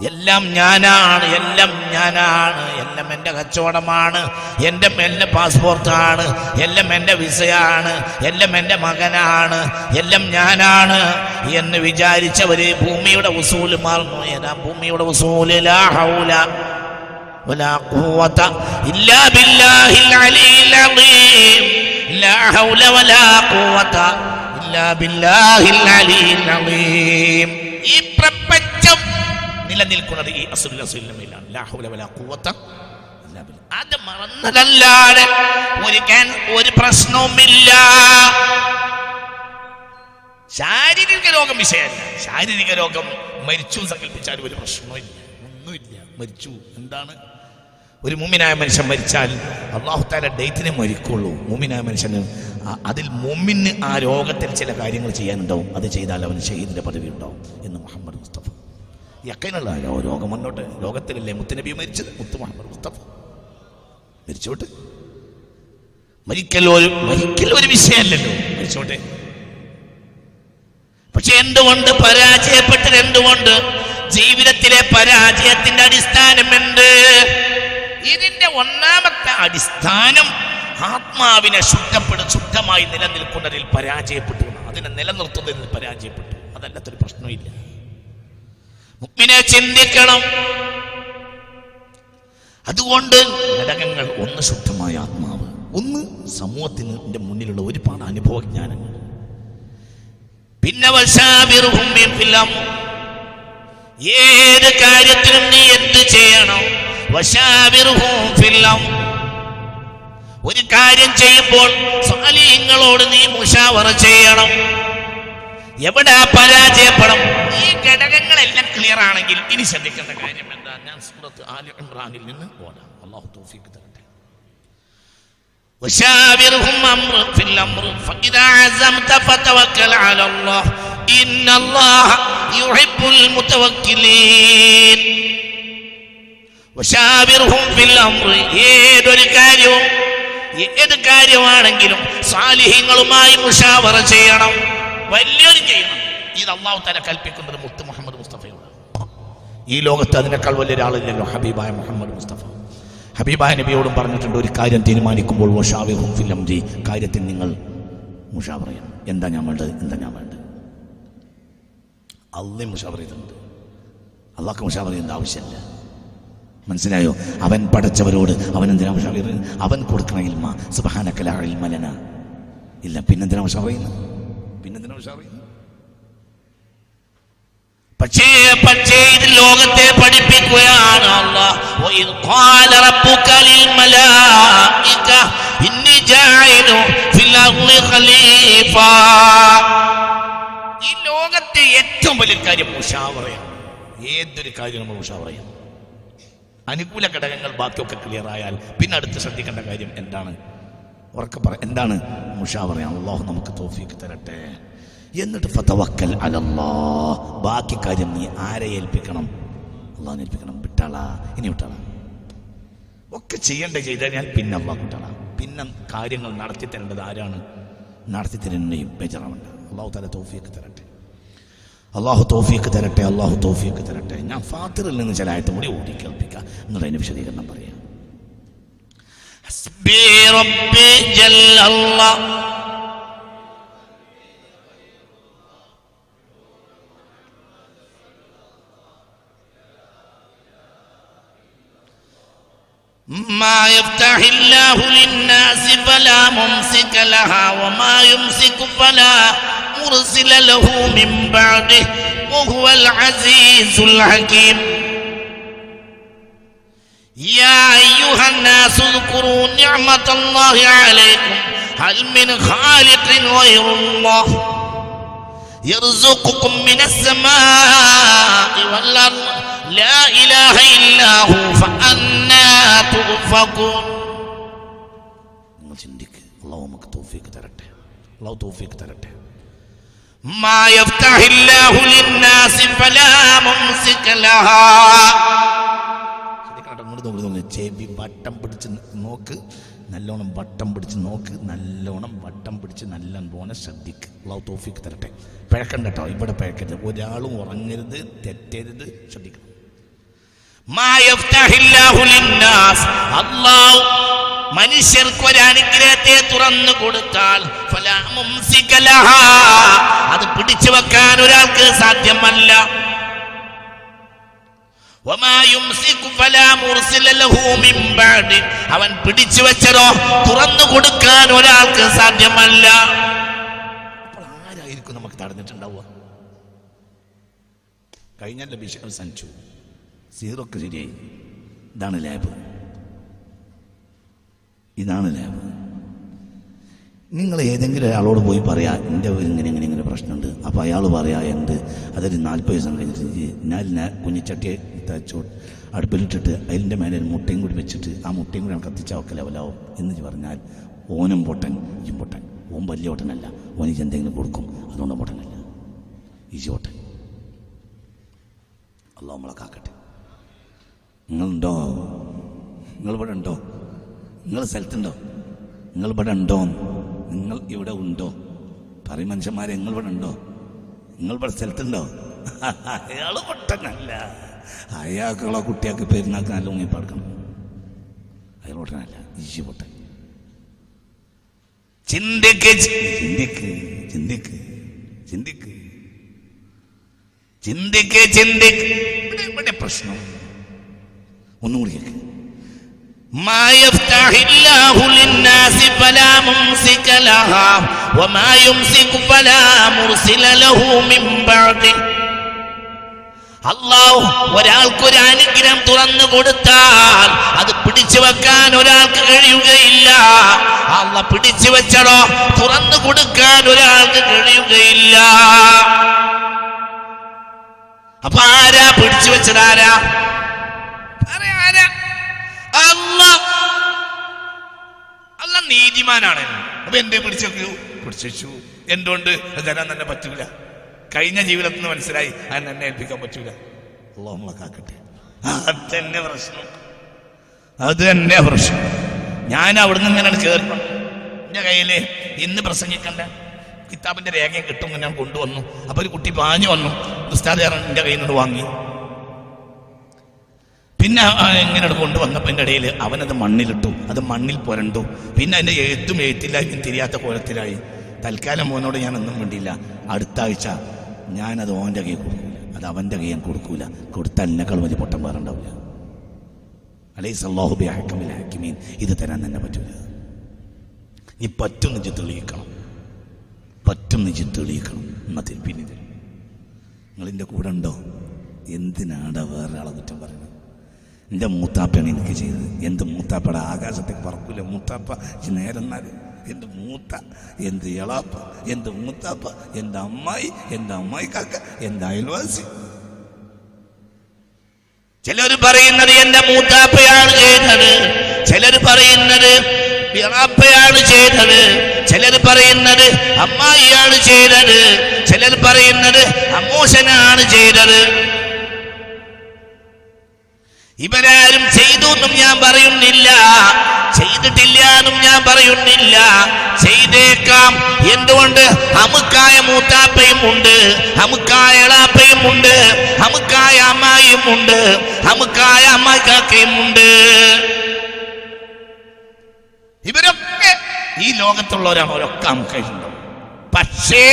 എല്ലാം ഞാനാണ് എല്ലാം ഞാനാണ്. എല്ലാം എന്റെ കച്ചവടമാണ് എന്റെ എന്റെ പാസ്പോർട്ടാണ് എല്ലാം എന്റെ വിസയാണ് എല്ലാം എന്റെ മകനാണ് എല്ലാം ഞാനാണ് എന്ന് വിചാരിച്ചവർ ഭൂമിയുടെ ഉസൂൽ മാറുന്നു. ഏതാ ഭൂമിയുടെ ഉസൂൽ ലാ ഹൗല ഈ പ്രപഞ്ച നിലനിൽക്കുന്നത് ഈ ബില്ലാ. അത് മറന്നതല്ലാതെ ഒരു ഒരു പ്രശ്നവുമില്ല. ശാരീരിക രോഗം വിഷയമല്ല. ശാരീരിക രോഗം മരിച്ചു സങ്കല്പിച്ചാൽ ഒരു പ്രശ്നമില്ല ഒന്നുമില്ല. മരിച്ചു. എന്താണ്? ഒരു മുമ്മിനായ മനുഷ്യൻ മരിച്ചാൽ അള്ളാഹുത്താല ഡേറ്റിനെ മരിക്കുള്ളൂ. മുമ്മിനായ മനുഷ്യന് അതിൽ മുമ്മിന് ആ രോഗത്തിൽ ചില കാര്യങ്ങൾ ചെയ്യാനുണ്ടാവും. അത് ചെയ്താൽ അവന് ഷഹീദിന്റെ പദവി ഉണ്ടാവും എന്ന് മുഹമ്മദ് മുസ്തഫ യക്കനുള്ള രോഗം മുന്നോട്ട് ലോകത്തിലല്ലേ മുത്തുനബി മരിച്ചത്? മുത്ത് മുഹമ്മദ് മുസ്തഫ. മരിച്ചോട്ടെ? മരിക്കൽ ഒരു മരിക്കൽ ഒരു വിഷയമല്ലല്ലോ. മരിച്ചോട്ടെ. പക്ഷെ എന്തുകൊണ്ട് പരാജയപ്പെട്ടത് എന്തുകൊണ്ട്? ജീവിതത്തിലെ പരാജയത്തിന്റെ അടിസ്ഥാനം എന്ത്? ഇതിന്റെ ഒന്നാമത്തെ അടിസ്ഥാനം ആത്മാവിനെ ശുദ്ധപ്പെടും ശുദ്ധമായി നിലനിൽക്കുന്നതിൽ പരാജയപ്പെട്ടു. അതിനെ നിലനിർത്തുന്നതിൽ പരാജയപ്പെട്ടു. അതല്ലാത്തൊരു പ്രശ്നമില്ല മുഗ്മിനെ ചിന്തിക്കണം. അതുകൊണ്ട് ഘടകങ്ങൾ ഒന്ന് ശുദ്ധമായ ആത്മാവ് ഒന്ന് സമൂഹത്തിന് മുന്നിലുള്ള ഒരുപാട് അനുഭവജ്ഞാനങ്ങൾ പിന്നെ. ഏത് കാര്യത്തിനും നീ എന്ത് ചെയ്യണം? ഒരു കാര്യം ചെയ്യുമ്പോൾ സാലിഹ്യങ്ങളോട് നീ മുഷാവറ ചെയ്യണം. എവിടെ പരാജയപ്പെടും ഈ ഘടകങ്ങളെല്ലാം ക്ലിയർ ആണെങ്കിൽ ഇനി ശ്രദ്ധിക്കേണ്ട കാര്യം എന്താ ഞാൻ സൂറത്ത് ആലി ഇമ്രാനിൽ നിന്ന് ഓടാം അള്ളാഹു തൗഫീഖ് തരട്ടെ وشاورهم أمر في الأمر فإذا عزمت فتوكل على الله إن الله يحب المتوكلين وشاورهم في الأمر ഏതൊരു കാര്യവും ഏത് കാര്യമാണെങ്കിലും സാലിഹ്യങ്ങളുമായി മുഷാവറ ചെയ്യണം വലിയൊരു ചെയ്യണം ഇത് അള്ളാഹു തല കൽപ്പിക്കുന്നത് മുത്ത് മുഹമ്മദ് മുസ്തഫയോട് ഈ ലോകത്ത് അതിനേക്കാൾ വലിയ വലിയൊരാളില്ലല്ലോ ഹബീബായ മുഹമ്മദ് മുസ്തഫ. ഹബീബായ നബിയോടും പറഞ്ഞിട്ടുണ്ട് ഒരു കാര്യം തീരുമാനിക്കുമ്പോൾ വഷാവിഹും ഫിലം ജി കാര്യത്തിൽ നിങ്ങൾ മുഷാവർ ചെയ്യണം എന്താ ഞാൻ വേണ്ടത്? എന്താ ഞാൻ വേണ്ടത്? അള്ളേ മുഷാവർ ചെയ്തിട്ടുണ്ട്. അള്ളാഹ്ക്ക് മുഷാവർ ചെയ്യേണ്ട ആവശ്യമില്ല. മനസ്സിലായോ? അവൻ പഠിച്ചവരോട് അവൻ എന്തിനാ മുഷാവർ അവൻ കൊടുക്കണ ഇൽമ. സുബഹാനക്കല ഇൽമലന ഇല്ല പിന്നെന്തിനാ മുഷാ പറയുന്നത് പക്ഷേ പക്ഷേ ഇത് ലോകത്തെ പഠിപ്പിക്കുകയാണ് ഈ ലോകത്തെ ഏറ്റവും വലിയ കാര്യം മുഷാവറയാണ് ഏതൊരു കാര്യം നമ്മൾ മുഷാവറയാണ് അനുകൂല ഘടകങ്ങൾ ബാക്കിയൊക്കെ ക്ലിയർ ആയാൽ പിന്നെ അടുത്ത് ശ്രദ്ധിക്കേണ്ട കാര്യം എന്താണ്? ഉറക്കെ പറ എന്താണ്? മുഷാവറയാണ് അള്ളാഹു നമുക്ക് തോഫിക്ക് തരട്ടെ. എന്നിട്ട് ഫതവക്കൽ അലല്ലാ ബാക്കി കാര്യം നീ ആരെ ഏൽപ്പിക്കണം? അള്ളാഹിനെ ഏൽപ്പിക്കണം. വിട്ടാളാ. ഇനി വിട്ടാളാ. ഒക്കെ ചെയ്യേണ്ട ചെയ്താൽ ഞാൻ പിന്നെ അള്ളാഹ് വിട്ടാളാ പിന്നെ കാര്യങ്ങൾ നടത്തി തരേണ്ടത് ആരാണ്? നടത്തി തരുന്നയും ബേജറാവുണ്ട് അള്ളാഹു തല തോഫിയൊക്കെ തരട്ടെ. അള്ളാഹു തോഫിയൊക്കെ തരട്ടെ അള്ളാഹു തോഫിയൊക്കെ തരട്ടെ. ഞാൻ ഫാത്തിറിൽ നിന്ന് ചില ആയത്തും കൂടി ഓടി എന്നുള്ള എന്നുള്ളതിന് വിശദീകരണം പറയാം. ما يفتح الله للناس فلا ممسك لها وما يمسك فلا مرسل له من بعده وهو العزيز الحكيم. يا أيها الناس اذكروا نعمة الله عليكم. هل من خالق غير الله؟ يرزقكم من السماء والأرض. لا إله إلا هو فأنا تؤفكون നിങ്ങൾ ചിന്തിക്ക് അള്ളാഹു നമുക്ക് തോഫീക്ക് തരട്ടെ അള്ളാഹു തോഫീക്ക് തരട്ടെ ما يفتح الله للناس فلا ممسك لها ശ്രദ്ധിക്കണം കേട്ടോ, ഇങ്ങോട്ട് നോക്ക്, നോക്ക്. ചെവി വട്ടം പിടിച്ച് നോക്ക് നല്ലോണം വട്ടം പിടിച്ച് നോക്ക് നല്ലോണം വട്ടം പിടിച്ച് നല്ല പോലെ ശ്രദ്ധിക്ക് അള്ളാഹു തോഫിക്ക് തരട്ടെ പിഴക്കണ്ട കേട്ടോ ഇവിടെ പിഴക്കരുത് ഒരാളും ഉറങ്ങരുത് തെറ്റരുത് ശ്രദ്ധിക്കണം മാ യഫ്തഹില്ലാഹു ലിന്നാസ്. അള്ളാഹു മനുഷ്യർക്ക് ഒരു അനുഗ്രഹത്തെ തുറന്നു കൊടുത്താൽ അത് പിടിച്ചു വെക്കാൻ ഒരാൾക്ക് സാധ്യമല്ല. അവൻ പിടിച്ചു വെച്ചതോ തുറന്നു കൊടുക്കാൻ ഒരാൾക്ക് സാധ്യമല്ല. ആരായിരിക്കും നമുക്ക് തടഞ്ഞിട്ടുണ്ടാവുക? കഴിഞ്ഞല്ല വിഷയം സഞ്ചു സീറോക്ക് ശരിയായി ഇതാണ് ലാബ്. ഇതാണ് ലാബ്. നിങ്ങൾ ഏതെങ്കിലും ഒരാളോട് പോയി പറയാ എന്റെ ഇങ്ങനെ ഇങ്ങനെ ഇങ്ങനെ പ്രശ്നമുണ്ട്. അപ്പോൾ അയാൾ പറയാ എന്ത്? അതൊരു നാൽപ്പത് ദിവസം കഴിഞ്ഞിട്ട് ഞാൻ കുഞ്ഞിച്ചട്ടിയെ തച്ചോ അടുപ്പിലിട്ടിട്ട് അതിന്റെ മേലെ ഒരു മുട്ടയും കൂടി വെച്ചിട്ട് ആ മുട്ടയും കൂടി കത്തിച്ചാൽ ഒക്കെ ലെവലാവും എന്ന് പറഞ്ഞാൽ ഓനും പൊട്ടൻ ഇജും പൊട്ടൻ. ഓൻ വലിയ പൊട്ടനല്ല. ഓനിക്ക് എന്തെങ്കിലും കൊടുക്കും. അതുകൊണ്ട് പൊട്ടനല്ല. ഇജി പൊട്ടൻ. അല്ല നമ്മളെ കാക്കട്ടെ. നിങ്ങളുണ്ടോ? നിങ്ങൾ ഇവിടെ ഉണ്ടോ നിങ്ങൾ സ്ഥലത്തുണ്ടോ? നിങ്ങൾ ഇവിടെ ഉണ്ടോ നിങ്ങൾ ഇവിടെ ഉണ്ടോ? പറയും മനുഷ്യന്മാരെ നിങ്ങൾ ഇവിടെ ഉണ്ടോ നിങ്ങൾ ഇവിടെ സ്ഥലത്തുണ്ടോ? അയാൾ പൊട്ടനല്ല അയാൾക്കുള്ള കുട്ടിയൊക്കെ പെരുന്നാൾക്ക് നല്ല ഉങ്ങിപ്പാടുക്കണം അയാൾ പൊട്ടനല്ല ഈശി പൊട്ടൻ. ചിന്തിക്ക് ചിന്തിക്ക് ചിന്തിക്ക് ചിന്തിക്ക്. ചിന്തിക്ക് ചിന്തിക്ക്. ഇവിടെ പ്രശ്നം. ഒന്നും കൂടി ഒരാൾക്കൊരു അനുഗ്രഹം തുറന്നു കൊടുത്താൽ അത് പിടിച്ചു വെക്കാൻ ഒരാൾക്ക് കഴിയുകയില്ല. അല്ല പിടിച്ചു വെച്ചടോ തുറന്നു കൊടുക്കാൻ ഒരാൾക്ക് കഴിയുകയില്ല. അപ്പൊ ആരാ പിടിച്ചു വെച്ചതാരാ അല്ല. നീതിമാനാണ് അപ്പൊ എന്റെ പിടിച്ചു പിടിച്ചു എന്തുകൊണ്ട്? തരാൻ തന്നെ പറ്റൂല. കഴിഞ്ഞ ജീവിതത്തിൽ നിന്ന് മനസ്സിലായി അതിന് എന്നെ ഏൽപ്പിക്കാൻ പറ്റൂല. അള്ളാഹു നമ്മളെ കാക്കട്ടെ. അത് തന്നെ പ്രശ്നം. അത് തന്നെ പ്രശ്നം. ഞാൻ അവിടുന്ന് ഇങ്ങനെ കയറണം എന്റെ കയ്യിൽ ഇന്ന് പ്രസംഗിക്കണ്ട. കിതാബിന്റെ രേഖയും കിട്ടും ഞാൻ കൊണ്ടുവന്നു. അപ്പൊ ഒരു കുട്ടി പാഞ്ഞു വന്നു. ഉസ്താദ് എന്റെ കയ്യിൽ നിന്ന് വാങ്ങി. പിന്നെ എങ്ങനെ കൊണ്ടുവന്നപ്പോൾ കൊണ്ടുവന്നപ്പോ എന്റെ ഇടയിൽ അവനത് മണ്ണിലിട്ടു. അത് മണ്ണിൽ പുരണ്ടു. പിന്നെ അതിന്റെ എഴുത്തും എഴുത്തില്ലായ്മയും തിരിയാത്ത കോലത്തിലായി. തൽക്കാലം മോനോട് ഞാൻ ഒന്നും വേണ്ടിയില്ല അടുത്ത ആഴ്ച ഞാനത് ഓന്റെ കൈ അത് അവന്റെ കൈ ഞാൻ കൊടുക്കൂല. കൊടുത്താൽ എന്നെക്കാൾ വലിയ പൊട്ടം വേറുണ്ടാവില്ല അലൈസ് അള്ളാഹു ബി ഹക്കമിൽ ഹക്കിമീൻ ഇത് തരാൻ തന്നെ പറ്റൂല. നീ പറ്റും നിജ് തെളിയിക്കണം. പറ്റും നിജ് തെളിയിക്കണം. എന്നാൽ പിന്നെ നിങ്ങളിന്റെ കൂടെ ഉണ്ടോ? എന്തിനാടാ വേറൊരാളെ കുറ്റം പറയുന്നത്? എന്റെ മൂത്താപ്പയാണ് എനിക്ക് ചെയ്തത്. എന്ത് മൂത്താപ്പയുടെ ആകാശത്തേക്ക് പറക്കൂല. മൂത്താപ്പ ഈ നേരം എന്നാൽ എന്റെ മൂത്ത എന്റെ ഇളാപ്പ എന്റെ മൂത്താപ്പ എന്റെ അമ്മായി എന്റെ അമ്മായി കാക്ക എന്റെ അയൽവാസി. ചിലർ പറയുന്നത് എന്റെ മൂത്താപ്പയാണ് ചെയ്തത്. ചിലർ പറയുന്നത് ഇളാപ്പയാണ് ചെയ്തത്. ചിലർ പറയുന്നത് അമ്മായിയാണ് ചെയ്തത്. ചിലർ പറയുന്നത് അമ്മോശനാണ് ചെയ്തത്. ഇവരാരും ചെയ്തു എന്നും ഞാൻ പറയുന്നില്ല. ചെയ്തിട്ടില്ല എന്നും ഞാൻ പറയുന്നില്ല. ചെയ്തേക്കാം. എന്തുകൊണ്ട്? അമുക്കായ മൂത്താപ്പയും ഉണ്ട്. അമുക്കായ എളാപ്പയും ഉണ്ട്. അമുക്കായ അമ്മായിയും ഉണ്ട്. അമുക്കായ അമ്മായിക്കാക്കയും ഉണ്ട്. ഇവരൊക്കെ ഈ ലോകത്തുള്ളവരാണ് ഒരൊക്കെ അമുക്കായിട്ടുണ്ടാവും പക്ഷേ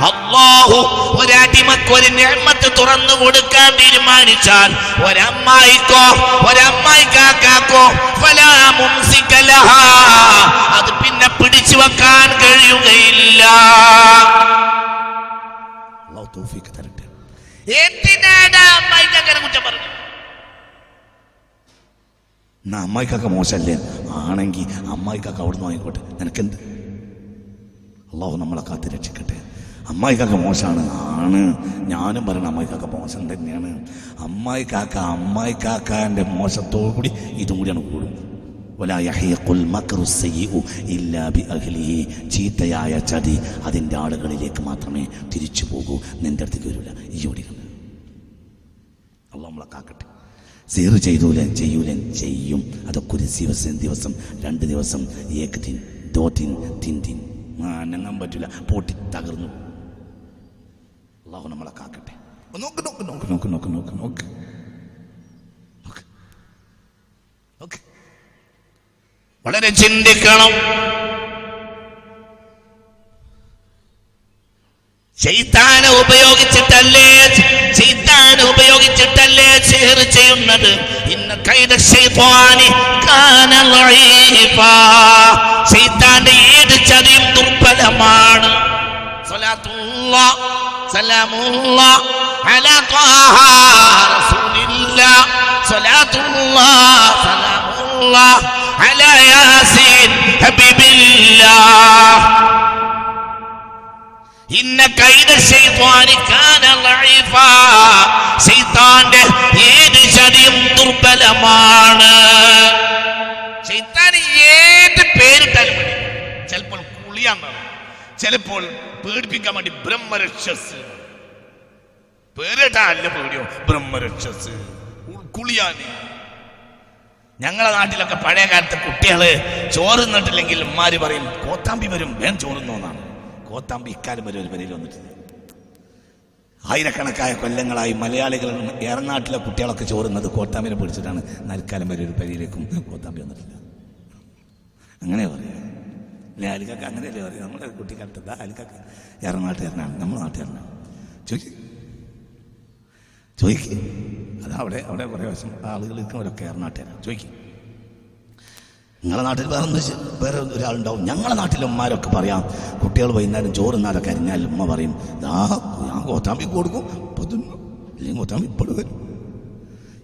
അള്ളാഹു ഒരടിമക്കൊരു നിർമ്മത്ത് തുറന്നു കൊടുക്കാൻ തീരുമാനിച്ചാൽ ഒരമ്മായിക്കോ ഒരമ്മായിക്കാക്കോ അത് പിന്നെ പിടിച്ചു വെക്കാൻ കഴിയുകയില്ല. എന്തിനാണ് അമ്മായിക്കാക്കനെ കുറ്റം പറഞ്ഞു എന്നാ അമ്മായിക്കാക്ക മോശമല്ലേ ആണെങ്കിൽ അമ്മായിക്കാക്ക അവിടുന്ന് വാങ്ങിക്കോട്ടെ. നിനക്കെന്ത്? അള്ളാഹു നമ്മളെ കാത്ത് രക്ഷിക്കട്ടെ. അമ്മായിക്കാക്ക മോശമാണ് ആണ്. ഞാനും പറയണം അമ്മായിക്കാക്ക മോശം തന്നെയാണ്. അമ്മായിക്കാക്ക അമ്മായിക്കാക്കാന്റെ മോശത്തോടു കൂടി ഇതും കൂടിയാണ് കൂടും. ചീത്തയായ ചതി അതിന്റെ ആളുകളിലേക്ക് മാത്രമേ തിരിച്ചു പോകൂ. നിന്റെ അടുത്തേക്ക് വരില്ല ഈ ഓടികൾ അള്ളാഹ് നമ്മളെ കാക്കട്ടെ. സീറ് ചെയ്തൂലൻ ചെയ്യൂലൻ ചെയ്യും. അതൊക്കെ ഒരു ദിവസം ദിവസം രണ്ട് ദിവസം ഏക്ക് തിൻ ദോ തിൻ തിൻ തിൻ മാനങ്ങാൻ പറ്റില്ല പൊട്ടി തകർന്നു. അള്ളാഹു നമ്മളെ കാക്കട്ടെ. നോക്ക് നോക്ക് നോക്ക് നോക്ക് നോക്ക്. നോക്ക്. നോക്ക്. വളരെ ചിന്തിക്കണം. ചെയ്താന ഉപയോഗിച്ചിട്ടല്ലേ? ചെയ്താന ഉപയോഗിച്ചിട്ടല്ലേ ചെയർ ചെയ്യുന്നത്? ഇന്ന കൈത ചെയ്താന്റെ ഏത് ചതിയും ദുർബലമാണ്. സലാമുള്ള ഏത് ചതിയും ദുർബലമാണ്. ഏത് പേരിട്ടാലും മതി. ചിലപ്പോൾ കുളിയാൻ ചിലപ്പോൾ പേടിപ്പിക്കാൻ വേണ്ടി ബ്രഹ്മരക്ഷസ്. പേരിട്ടാ അല്ല പേടിയോ? ബ്രഹ്മരക്ഷസ്. കുളിയാന് ഞങ്ങളെ നാട്ടിലൊക്കെ പഴയ കാലത്ത് കുട്ടികൾ ചോറ് നിന്നിട്ടില്ലെങ്കിൽ ഉമ്മാര് പറയും കോത്താമ്പി വരും വേൻ ചോറുന്നോന്നാണ് കോത്താമ്പി ഇക്കാലം വരെ ഒരു വരയിൽ വന്നിട്ടില്ല ആയിരക്കണക്കായ കൊല്ലങ്ങളായി മലയാളികൾ ഏറനാട്ടിലെ കുട്ടികളൊക്കെ ചോറുന്നത് കോത്താമ്പിനെ പിടിച്ചിട്ടാണ് നൽക്കാലം വരെ ഒരു പരിയിലേക്കും കോത്താമ്പി വന്നിട്ടില്ല. അങ്ങനെ പറയാം അല്ലെ? അലിക്കൊക്കെ അങ്ങനെയല്ലേ പറയാം നമ്മുടെ കുട്ടിക്കാലത്ത് അലിക്കൊക്കെ എറണാട്ടുകാരനാണ് നമ്മുടെ നാട്ടുകാരനാണ്. ചോദിക്കും. ചോദിക്കും. അതാ അവിടെ അവിടെ കുറേ വശം ആളുകൾ ഇരിക്കുന്നവരൊക്കെ എറണാട്ടുകാരാണ് ചോദിക്കും. നിങ്ങളെ നാട്ടിൽ വേറെ വേറെ ഒരാളുണ്ടാവും. ഞങ്ങളെ നാട്ടിലെ ഉമ്മാരൊക്കെ പറയാം കുട്ടികൾ വൈകുന്നേരം ചോറുന്നാലൊക്കെ അരിഞ്ഞാൽ ഉമ്മ പറയും ദാ ഞാൻ കോത്താമ്പി കൊടുക്കും. ഇപ്പൊ തിന്നു അല്ലെങ്കിൽ കോത്താമ്പി ഇപ്പോഴും വരും.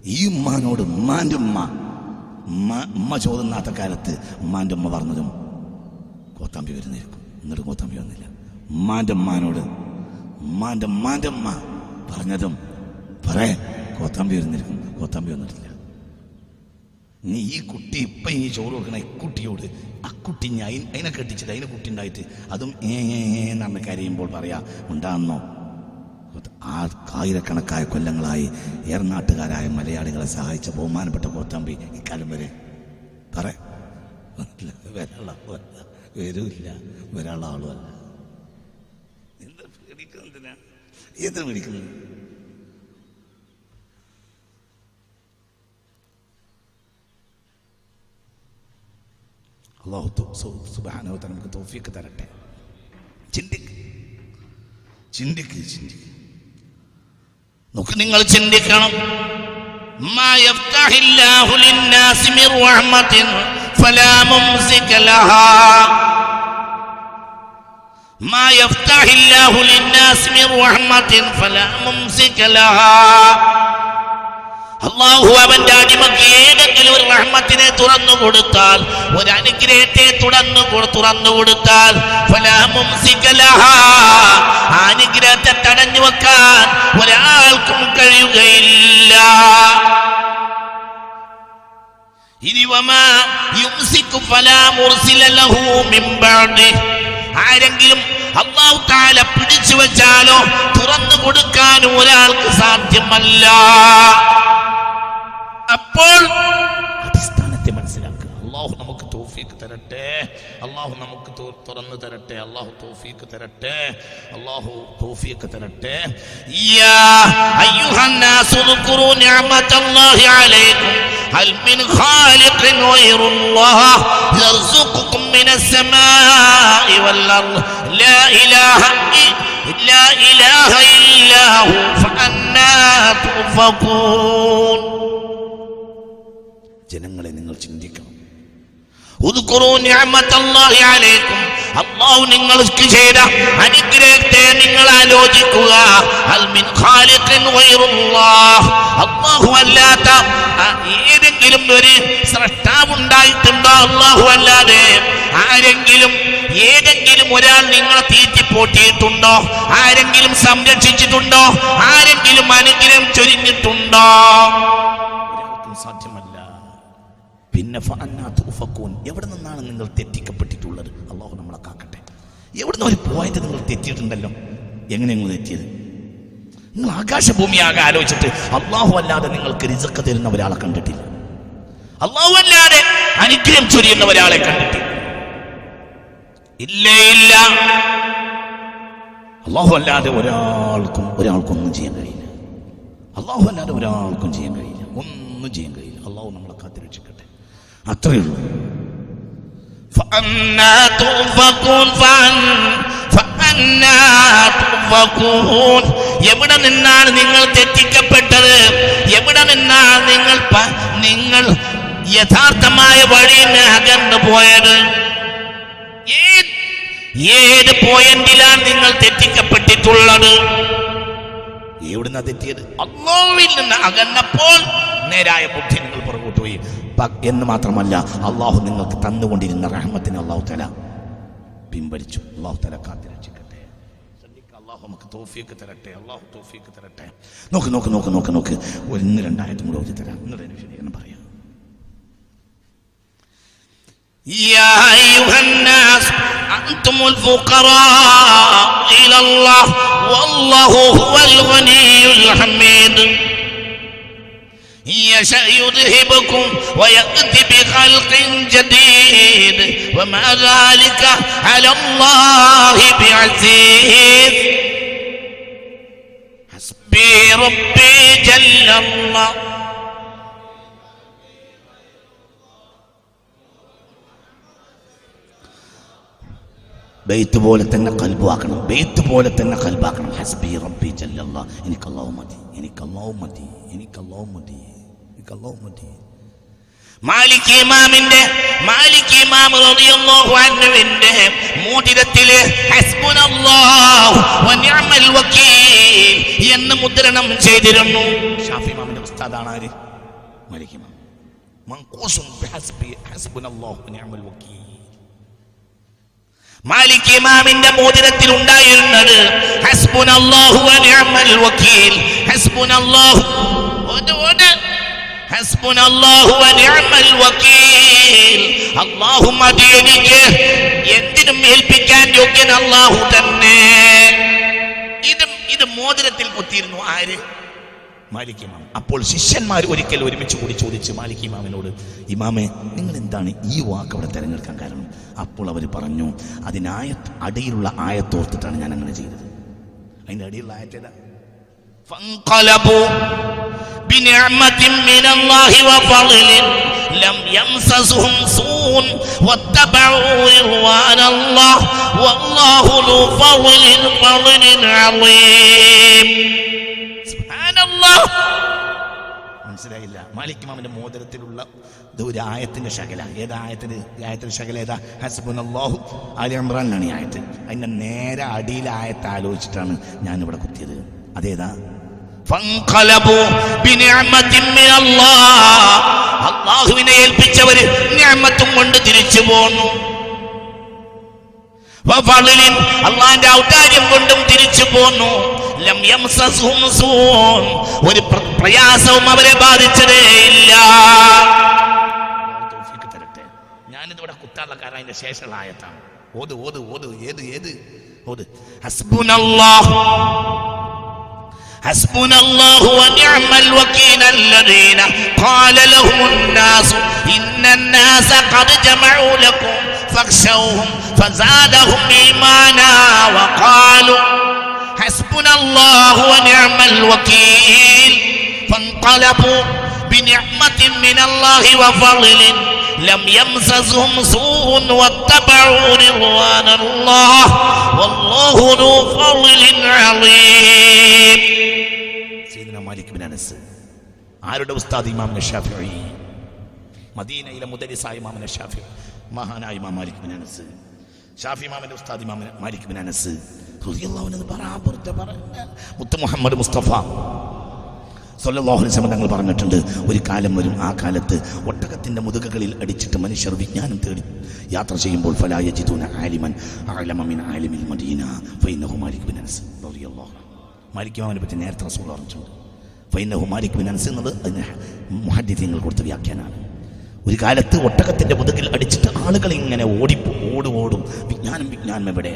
ഈ ഉമ്മാനോട് ഉമ്മാന്റെ ഉമ്മ ഉമ്മ ഉമ്മ ചോറുന്നാത്ത കാലത്ത് ഉമ്മാന്റെ ഉമ്മ പറഞ്ഞതും കോത്താമ്പി വരുന്നിരിക്കും എന്നിട്ട് കോത്താമ്പി വന്നില്ല. ഉമ്മാന്റെ ഉമ്മാനോട് ഉമ്മാന്റെ ഉമ്മാന്റെ ഉമ്മ പറഞ്ഞതും പറയാൻ കോത്താമ്പി വരുന്നിരിക്കും കോത്താമ്പി വന്നിട്ടില്ല. നീ ഈ കുട്ടി ഇപ്പൊ ഈ ചോറ് വെക്കണ ഈ കുട്ടിയോട് ആ കുട്ടി ഞാൻ അതിനെ കെട്ടിച്ചിട്ട് അതിനെ കുട്ടി ഉണ്ടായിട്ട് അതും ഏ ഏ ഏ എന്ന് കരയുമ്പോൾ പറയാ ഉണ്ടാകുന്നോ ആ ആയിരക്കണക്കായ കൊല്ലങ്ങളായി ഏറനാട്ടുകാരായ മലയാളികളെ സഹായിച്ച ബഹുമാനപ്പെട്ട കോത്തമ്പി ഇക്കാലം വരെ. പറ. വരാനുള്ള വരൂല്ല വരാനുള്ള ആളുമല്ല എന്താ പേടിക്കുന്നതിനാ എന്താ പേടിക്കുന്നത് അള്ളാഹു സുബാനവത്ത നമുക്ക് തോഫിയൊക്കെ തരട്ടെ ചിന്തിക്ക് ചിന്തിക്ക് ചിന്തിക്ക് നോക്ക് നിങ്ങൾ ചിന്തിക്കണം ما يفتح الله للناس من رحمة فلا ممسك لها ما يفتح الله للناس من رحمة فلا ممسك لها അള്ളാഹു അവന്റെ അടിമക്ക് ഏതെങ്കിലും ഒരു റഹ്മത്തിനെ തുറന്നു കൊടുത്താൽ ഒരു അനുഗ്രഹത്തെ തുറന്നു തുറന്നു കൊടുത്താൽ. അനുഗ്രഹത്തെ തടഞ്ഞു വെക്കാൻ ഒരാൾക്കും കഴിയുകയില്ല. ആരെങ്കിലും അള്ളാഹു താല പിടിച്ചു വെച്ചാലോ തുറന്നു കൊടുക്കാനും ഒരാൾക്ക് സാധ്യമല്ല അപ്പോൾ അടിസ്ഥാനത്തെ മനസ്സിലാക്കുക അള്ളാഹു നമുക്ക് തോഫീക്ക് തരട്ടെ അള്ളാഹു നമുക്ക് തു- തുറന്നു തരട്ടെ അള്ളാഹു തോഫീക്ക് തരട്ടെ അള്ളാഹു തോഫീക്ക് തരട്ടെ യാ അയ്യുഹന്നാസു اذكروا نعمة الله عليكم هل من خالق غير الله يرزقكم من السماء والأرض لا إله إلا إله إلا هو فأنا تؤفكون അല്ലാഹു നിങ്ങൾക്ക് ചെയ്ത അനുഗ്രഹത്തെ നിങ്ങൾ ആലോചിക്കുക. അള്ളാഹു അല്ലാത്ത ഏതെങ്കിലും ഒരു സ്രഷ്ടാവ് ഉണ്ടായിട്ടുണ്ടോ? അല്ലാഹു അല്ലാതെ ആരെങ്കിലും ഏതെങ്കിലും ഒരാൾ നിങ്ങളെ തീറ്റിപ്പോട്ടിയിട്ടുണ്ടോ? ആരെങ്കിലും സംരക്ഷിച്ചിട്ടുണ്ടോ? ആരെങ്കിലും അനുഗ്രഹം ചൊരിഞ്ഞിട്ടുണ്ടോ? എവിടെ നിന്നാണ് നിങ്ങൾ തെറ്റിക്കപ്പെട്ടിട്ടുള്ളത്? അള്ളാഹു നമ്മളെ കാക്കട്ടെ. എവിടെ നിന്ന് ഒരു പോയത് നിങ്ങൾ തെറ്റിയിട്ടുണ്ടല്ലോ? എങ്ങനെ നിങ്ങൾ തെറ്റിയത്? നിങ്ങൾ ആകാശഭൂമിയാകെ ആലോചിച്ചിട്ട് അള്ളാഹു അല്ലാതെ നിങ്ങൾക്ക് രിസക്ക് തരുന്ന ഒരാളെ കണ്ടിട്ടില്ല. അള്ളാഹു അല്ലാതെ അനുഗ്രഹം ചൊരിയുന്ന ഒരാളെ കണ്ടിട്ടില്ല. ഇല്ലേ ഇല്ല. അള്ളാഹു അല്ലാതെ ഒരാൾക്കും ഒരാൾക്കും ഒന്നും ചെയ്യാൻ കഴിയില്ല. അള്ളാഹു അല്ലാതെ ഒരാൾക്കും ചെയ്യാൻ കഴിയില്ല. ഒന്നും ചെയ്യാൻ കഴിയില്ല. അള്ളാഹു നമ്മളെ കാത്തിരക്ഷിക്കട്ടെ. അത്രയേ എവിടെ നിന്നാണ് നിങ്ങൾ തെറ്റിക്കപ്പെട്ടത്? എവിടെ നിന്നാണ് നിങ്ങൾ നിങ്ങൾ യഥാർത്ഥമായ വഴിയിൽ അകന്നു പോയത്? ഏത് പോയിന്റിലാണ് നിങ്ങൾ തെറ്റിക്കപ്പെട്ടിട്ടുള്ളത്? എവിടുന്ന തെറ്റിയത്? അങ്ങോവിൽ നിന്ന് അകന്നപ്പോൾ നേരായ ബുദ്ധി നിങ്ങൾ പുറകോട്ട് പോയി. എന്ന് മാത്രമല്ല അള്ളാഹു നിങ്ങൾക്ക് തന്നുകൊണ്ടിരുന്ന റഹ്മത്തിന് അള്ളാഹു തല പിൻവലിച്ചു അള്ളാഹു തല കാത്തിരക്ഷിക്കട്ടെ ശ്രദ്ധിക്കുക, അള്ളാഹു നമുക്ക് തോഫിയൊക്കെ തരട്ടെ അള്ളാഹു തോഫിയൊക്കെ തരട്ടെ നോക്ക് നോക്ക് നോക്ക് നോക്ക് നോക്ക് ഒരു ഇന്ന് രണ്ടായിരത്തും കൂടെ ഓതി തരാം എന്നിട്ട് അതിന് വിശദീകരണം പറയാം يا أيها الناس أنتم الفقراء إلى الله والله هو الغني الحميد يشاء يذهبكم ويأتي بخلق جديد وما ذلك على الله بعزيز حسبي ربي جل الله ബെയ്ത്ത് പോലെ തന്നെ കൽബാക്കണം ബെയ്ത്ത് പോലെ തന്നെ കൽബാക്കണം ഹസ്ബി റബ്ബി ജല്ലല്ല എനിക്ക് അല്ലാഹു മതി എനിക്ക് അല്ലാഹു മതി എനിക്ക് അല്ലാഹു മതി എനിക്ക് അല്ലാഹു മതി മാലിക് ഇമാമിന്റെ മാലിക് ഇമാം റളിയല്ലാഹു അൻഹുവിന്റെ മോതിരത്തിൽ ഹസ്ബുനല്ലാഹു വനിഅമൽ വക്കീൽ എന്ന് മുദ്രണം ചെയ്തിരുന്നു. ഷാഫി ഇമാമിന്റെ ഉസ്താദാണ് ആര്? മാലിക് ഇമാം. മൻഖൂസുൻ ബിഹസ്ബി ഹസ്ബുനല്ലാഹു വനിഅമൽ വക്കീൽ. മാലിക് ഇമാമിന്റെ മോതിരത്തിൽ ഉണ്ടായിരുന്നത് ഹസ്ബുനല്ലാഹു വനിഅമൽ വക്കീൽ. ഹസ്ബുനല്ലാഹു ഓട് അല്ലാഹു മതി എനിക്ക് എന്തിനും ഏൽപ്പിക്കാൻ യോഗ്യൻ അല്ലാഹു തന്നെ. ഇത് ഇത് മോതിരത്തിൽ കുത്തിയിരുന്നു. ആര്? മാലിക് ഇമാം. അപ്പോൾ ശിഷ്യന്മാർ ഒരിക്കൽ ഒരുമിച്ച് കൂടി ചോദിച്ച് മാലിക് ഇമാമിനോട് ഇമാമെ നിങ്ങൾ എന്താണ് ഈ വാക്ക് അവിടെ തിരഞ്ഞെടുക്കാൻ കാരണം? അപ്പോൾ അവർ പറഞ്ഞു അതിനായ അടിയിലുള്ള ആയത്തോർത്തിട്ടാണ് ഞാൻ അങ്ങനെ ചെയ്തത്. അതിന്റെ അടിയിലുള്ള ആയത്തേതാ فانقلبوا بنعمة من الله وفضل لم يمسسهم سوء واتبعوا رضوان الله والله ذو فضل فضل عظيم سبحان الله മനസ്സിലായില്ല മാലിക് ഇമാമിന്റെ മോതിരത്തിലുള്ള ഇത് ഒരു ആയത്തിന്റെ ശകല ഏതാ ആയത്തിന് ഈ ആയത്തിന്റെ ശകല ഏതാ ഹസ്ബുൻ അള്ളാഹു അലി ഇമ്രാനിലാണ് ഈ ആയത്ത് അതിന്റെ നേരെ അടിയിലെ ആയത്ത് ആലോചിച്ചിട്ടാണ് ഞാൻ ഇവിടെ കുത്തിയത് അതേതാ അള്ളാഹുവിനെ ഏൽപ്പിച്ചവര് ഞാമത്തും കൊണ്ട് തിരിച്ചു പോന്നു. അള്ളാന്റെ ഔദാര്യം കൊണ്ടും തിരിച്ചു പോന്നു. ഒരു പ്രയാസവും അവരെ ബാധിച്ചതേ ഇല്ല. ഞാനിതിവിടെ കുത്താനുള്ള അതിന്റെ ശേഷമുള്ള ആയത്താണ്. ഓത് ഓത് ഓത് ഏത് ഏത്? ഓത്. ഹസ്ബുനല്ലാഹ്. حسبنا الله ونعم الوكيل الذين قال لهم الناس إن الناس قد جمعوا لكم فاخشوهم فزادهم إيمانا وقالوا حسبنا الله ونعم الوكيل فانقلبوا بنعمة من الله وفضل لم يمسسهم سوء واتبعوا رضوان الله والله ذو فضل عظيم മാലിക് ബിൻ അനസ്. ആരുടെ ഉസ്താദ് ഇമാം ഷാഫിഈ മദീനയിലെ മുദരിസായ ഇമാം ഷാഫി മഹാനായ ഇമാം മാലിക് ബിൻ അനസ്. ഷാഫി ഇമാമിന്റെ ഉസ്താദ് ഇമാം മാലിക് ബിൻ അനസ്. മുത്ത് മുഹമ്മദ് മുസ്തഫ. വസല്ലം തങ്ങൾ പറഞ്ഞിട്ടുണ്ട് ഒരു കാലം വരും ആ കാലത്ത് ഒട്ടകത്തിന്റെ മുതുകകളിൽ അടിച്ചിട്ട് മനുഷ്യർ വിജ്ഞാനം തേടി യാത്ര ചെയ്യുമ്പോൾ ഫലായജിദൂന ആലിമൻ അഅലമ മിൻ ആലിമിൽ മദീന ഫൈനഹു മാലിക് ബിൻ അനസ്. മാലിക് ഇമാമിനെ പറ്റി നേരത്തെ റസൂൾ പറഞ്ഞിട്ടുണ്ട്. ഫൈനഹു മാലിക് ബിൻ അനസ് എന്നത് അതിന് മുഹദ്ദിഥീങ്ങൾ കൊടുത്ത വ്യാഖ്യാനാണ് ഒരു കാലത്ത് ഒട്ടകത്തിന്റെ മുതുകിൽ അടിച്ചിട്ട് ആളുകൾ ഇങ്ങനെ ഓടിപ്പോ ഓടും ഓടും വിജ്ഞാനം വിജ്ഞാനം എവിടെ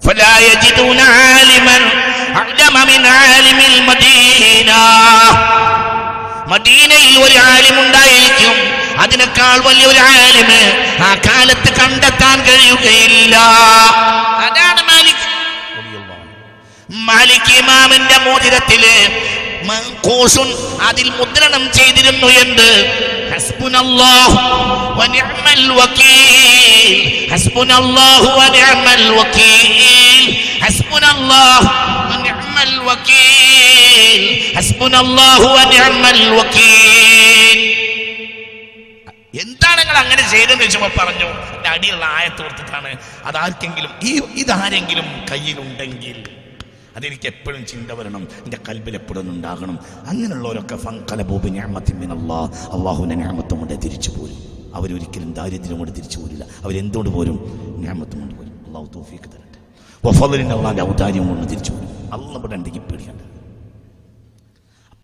فلا يجدون عالما أعلم من عالم المدينة മദീനയിൽ ഒരു ആലിമുണ്ടായിരിക്കും അതിനേക്കാൾ വലിയ ഒരു ആലിമ് ആ കാലത്ത് കണ്ടെത്താൻ കഴിയുകയില്ല അതാണ് മാലിക് മാലിക് ഇമാമിന്റെ മോതിരത്തില് മൻഖൂസുൻ അതിൽ മുദ്രണം ചെയ്തിരുന്നു എന്ത്? എന്താണ് നിങ്ങൾ അങ്ങനെ ചെയ്തെന്ന് ചോദിച്ചപ്പോ പറഞ്ഞു എന്റെ അടിയുള്ള ആയത്തോർത്തിട്ടാണ് അതാർക്കെങ്കിലും ഈ ഇതാരെങ്കിലും കയ്യിലുണ്ടെങ്കിൽ അതെനിക്ക് എപ്പോഴും ചിന്ത വരണം. എന്റെ കൽബിൽ എപ്പോഴും ഉണ്ടാകണം. അങ്ങനെയുള്ളവരൊക്കെ ഫങ്കലബൂബി ഞാമത്തിമിനല്ലാ അള്ളാഹുവിനെ ഞാമത്തും കൊണ്ട് തിരിച്ചു പോരും. അവരൊരിക്കലും ദാരിദ്ര്യം കൊണ്ട് തിരിച്ചു പോരില്ല. അവരെന്തുകൊണ്ട് പോരും? ഞാമത്തും കൊണ്ട് പോരും. അള്ളാഹു തോഫിക്ക് തരട്ടെ. വഫലിന് അള്ളാഹിന്റെ ഔദാര്യം കൊണ്ട് തിരിച്ചു പോരും. അള്ള ഇവിടെ ഉണ്ടെങ്കിൽ പേടിക്കണ്ട.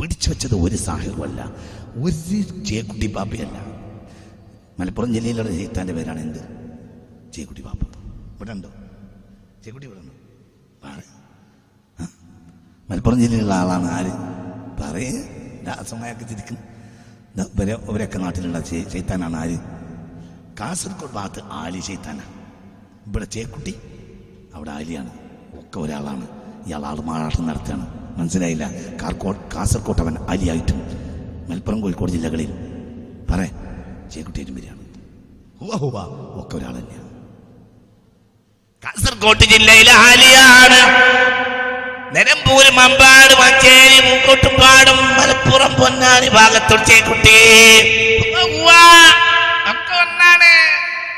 പിടിച്ചു വെച്ചത് ഒരു സാഹിറുമല്ല ഒരു ജയക്കുട്ടി ബാബയല്ല മലപ്പുറം ജില്ലയിലുള്ള ജയിത്താന്റെ പേരാണ് എന്ത്? ജയക്കുട്ടി ബാബ ഇവിടെ ഉണ്ടോ? ജയക്കുട്ടി ഇവിടെ? മലപ്പുറം ജില്ലയിലുള്ള ആളാണ് ആര്? പറയേ. രാസമയൊക്കെ ചിരിക്കും ഇവരൊക്കെ നാട്ടിലുള്ള ചൈത്താനാണ് ആര്? കാസർഗോഡ് ഭാഗത്ത് ആലി ചൈത്താനാണ് ഇവിടെ ചേക്കുട്ടി അവിടെ ആലിയാണ്. ഒക്കെ ഒരാളാണ്. ഇയാൾ ആൾ മാറാട്ടം നടത്തുകയാണ്. മനസ്സിലായില്ല? കാർക്കോട് കാസർകോട്ട് അവൻ ആലിയായിട്ടും മലപ്പുറം കോഴിക്കോട് ജില്ലകളിൽ. പറ ചേക്കുട്ടിയും വരികയാണ്. ഒക്കെ ഒരാൾ തന്നെയാണ്. കാസർകോട്ട് ജില്ലയിലെ ആലിയാണ്. നിലമ്പൂര് മമ്പാട് മഞ്ചേരി മൂക്കോട്ടുപാടും മലപ്പുറം പൊന്നാനി ഭാഗത്തൊരു കുട്ടി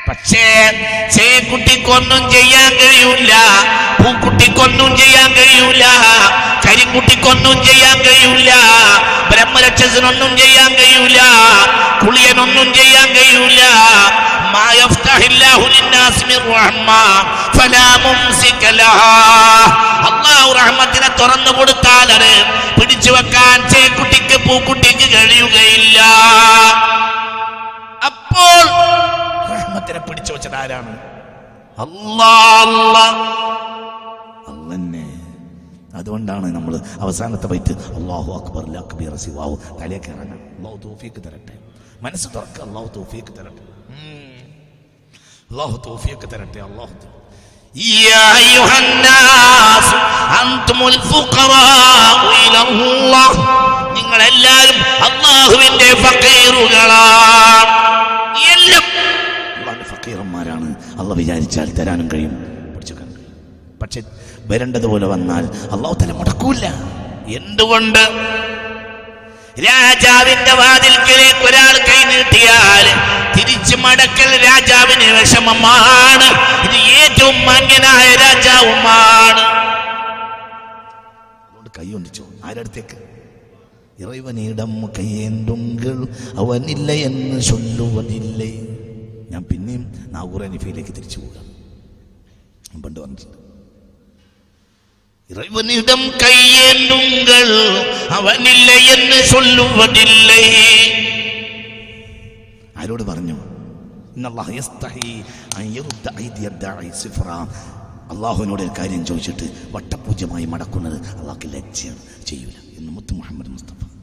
പക്ഷേ ചേക്കുട്ടിക്കൊന്നും ചെയ്യാൻ കഴിയൂല പൂക്കുട്ടിക്കൊന്നും ചെയ്യാൻ കഴിയൂല കരിക്കുട്ടിക്കൊന്നും ചെയ്യാൻ കഴിയൂല ബ്രഹ്മരക്ഷസനൊന്നും ചെയ്യാൻ കഴിയൂല കുളിയനൊന്നും ചെയ്യാൻ കഴിയൂല. അള്ളാഹു റഹ്മത്തിനെ തുറന്നു കൊടുത്താൽ അത് പിടിച്ചു വെക്കാൻ ചേക്കുട്ടിക്ക് പൂക്കുട്ടിക്ക് കഴിയുകയില്ല. അപ്പോൾ റഹ്മത്തിനെ പിടിച്ചു വെച്ചത് ആരാണ് അല്ലാ അല്ലാ അല്ലന്നെ അതുകൊണ്ടാണ് നമ്മൾ അവസാനത്തെ ബൈറ്റ് അള്ളാഹു അക്ബർ ലാ കബീർ സിവാഹു തലേ കയറാൻ അള്ളാഹു തോഫീക്ക് തരട്ടെ മനസ്സ് തുറക്കുക അള്ളാഹു തോഫീക്ക് തരട്ടെ അള്ളാഹു തോഫീക്ക് തരട്ടെ അള്ളാഹു തരട്ടെ. يا أيها الناس أنتم الفقراء إلى الله നിങ്ങൾ എല്ലാവരും അള്ളാഹുവിന്റെ ഫക്കീറുകളാണ് അള്ള വിചാരിച്ചാൽ തരാനും കഴിയും. പക്ഷെ വരേണ്ടതുപോലെ വന്നാൽ അള്ളാഹു തല മുടക്കൂല. എന്തുകൊണ്ട്? രാജാവിന്റെ വാതിൽക്കിലേക്ക് ഒരാൾ കൈ നീട്ടിയാൽ തിരിച്ചു മടക്കൽ രാജാവിന് വിഷമമാണ്. ഇത് ഏറ്റവും മാന്യനായ രാജാവുമാണ്. അതുകൊണ്ട് കൈ ഒന്നിച്ചു? ആരടുത്തേക്ക്? ഇറവനിടം കയ്യേണ്ടുങ്കൾ അവനില്ല എന്ന് ചൊല്ലുവതില്ലേ? ഞാൻ പിന്നെയും നാഗൂർ അനിഫയിലേക്ക് തിരിച്ചു പോകാം. ഞാൻ പണ്ട് വന്നിട്ടുണ്ട്. ഇറവനിടം കയ്യേണ്ടുങ്കൾ അവനില്ല എന്ന് ചൊല്ലുവതില്ലേ? ആരോട് പറഞ്ഞു. അള്ളാഹുവിനോട് ഒരു കാര്യം ചോദിച്ചിട്ട് വട്ടപൂജ്യമായി മടക്കുന്നത് അള്ളാഹ്ക്ക് ലജ്ജയാണ്. ചെയ്യൂല. എന്ന് മുത്ത് മുഹമ്മദ് മുസ്തഫ.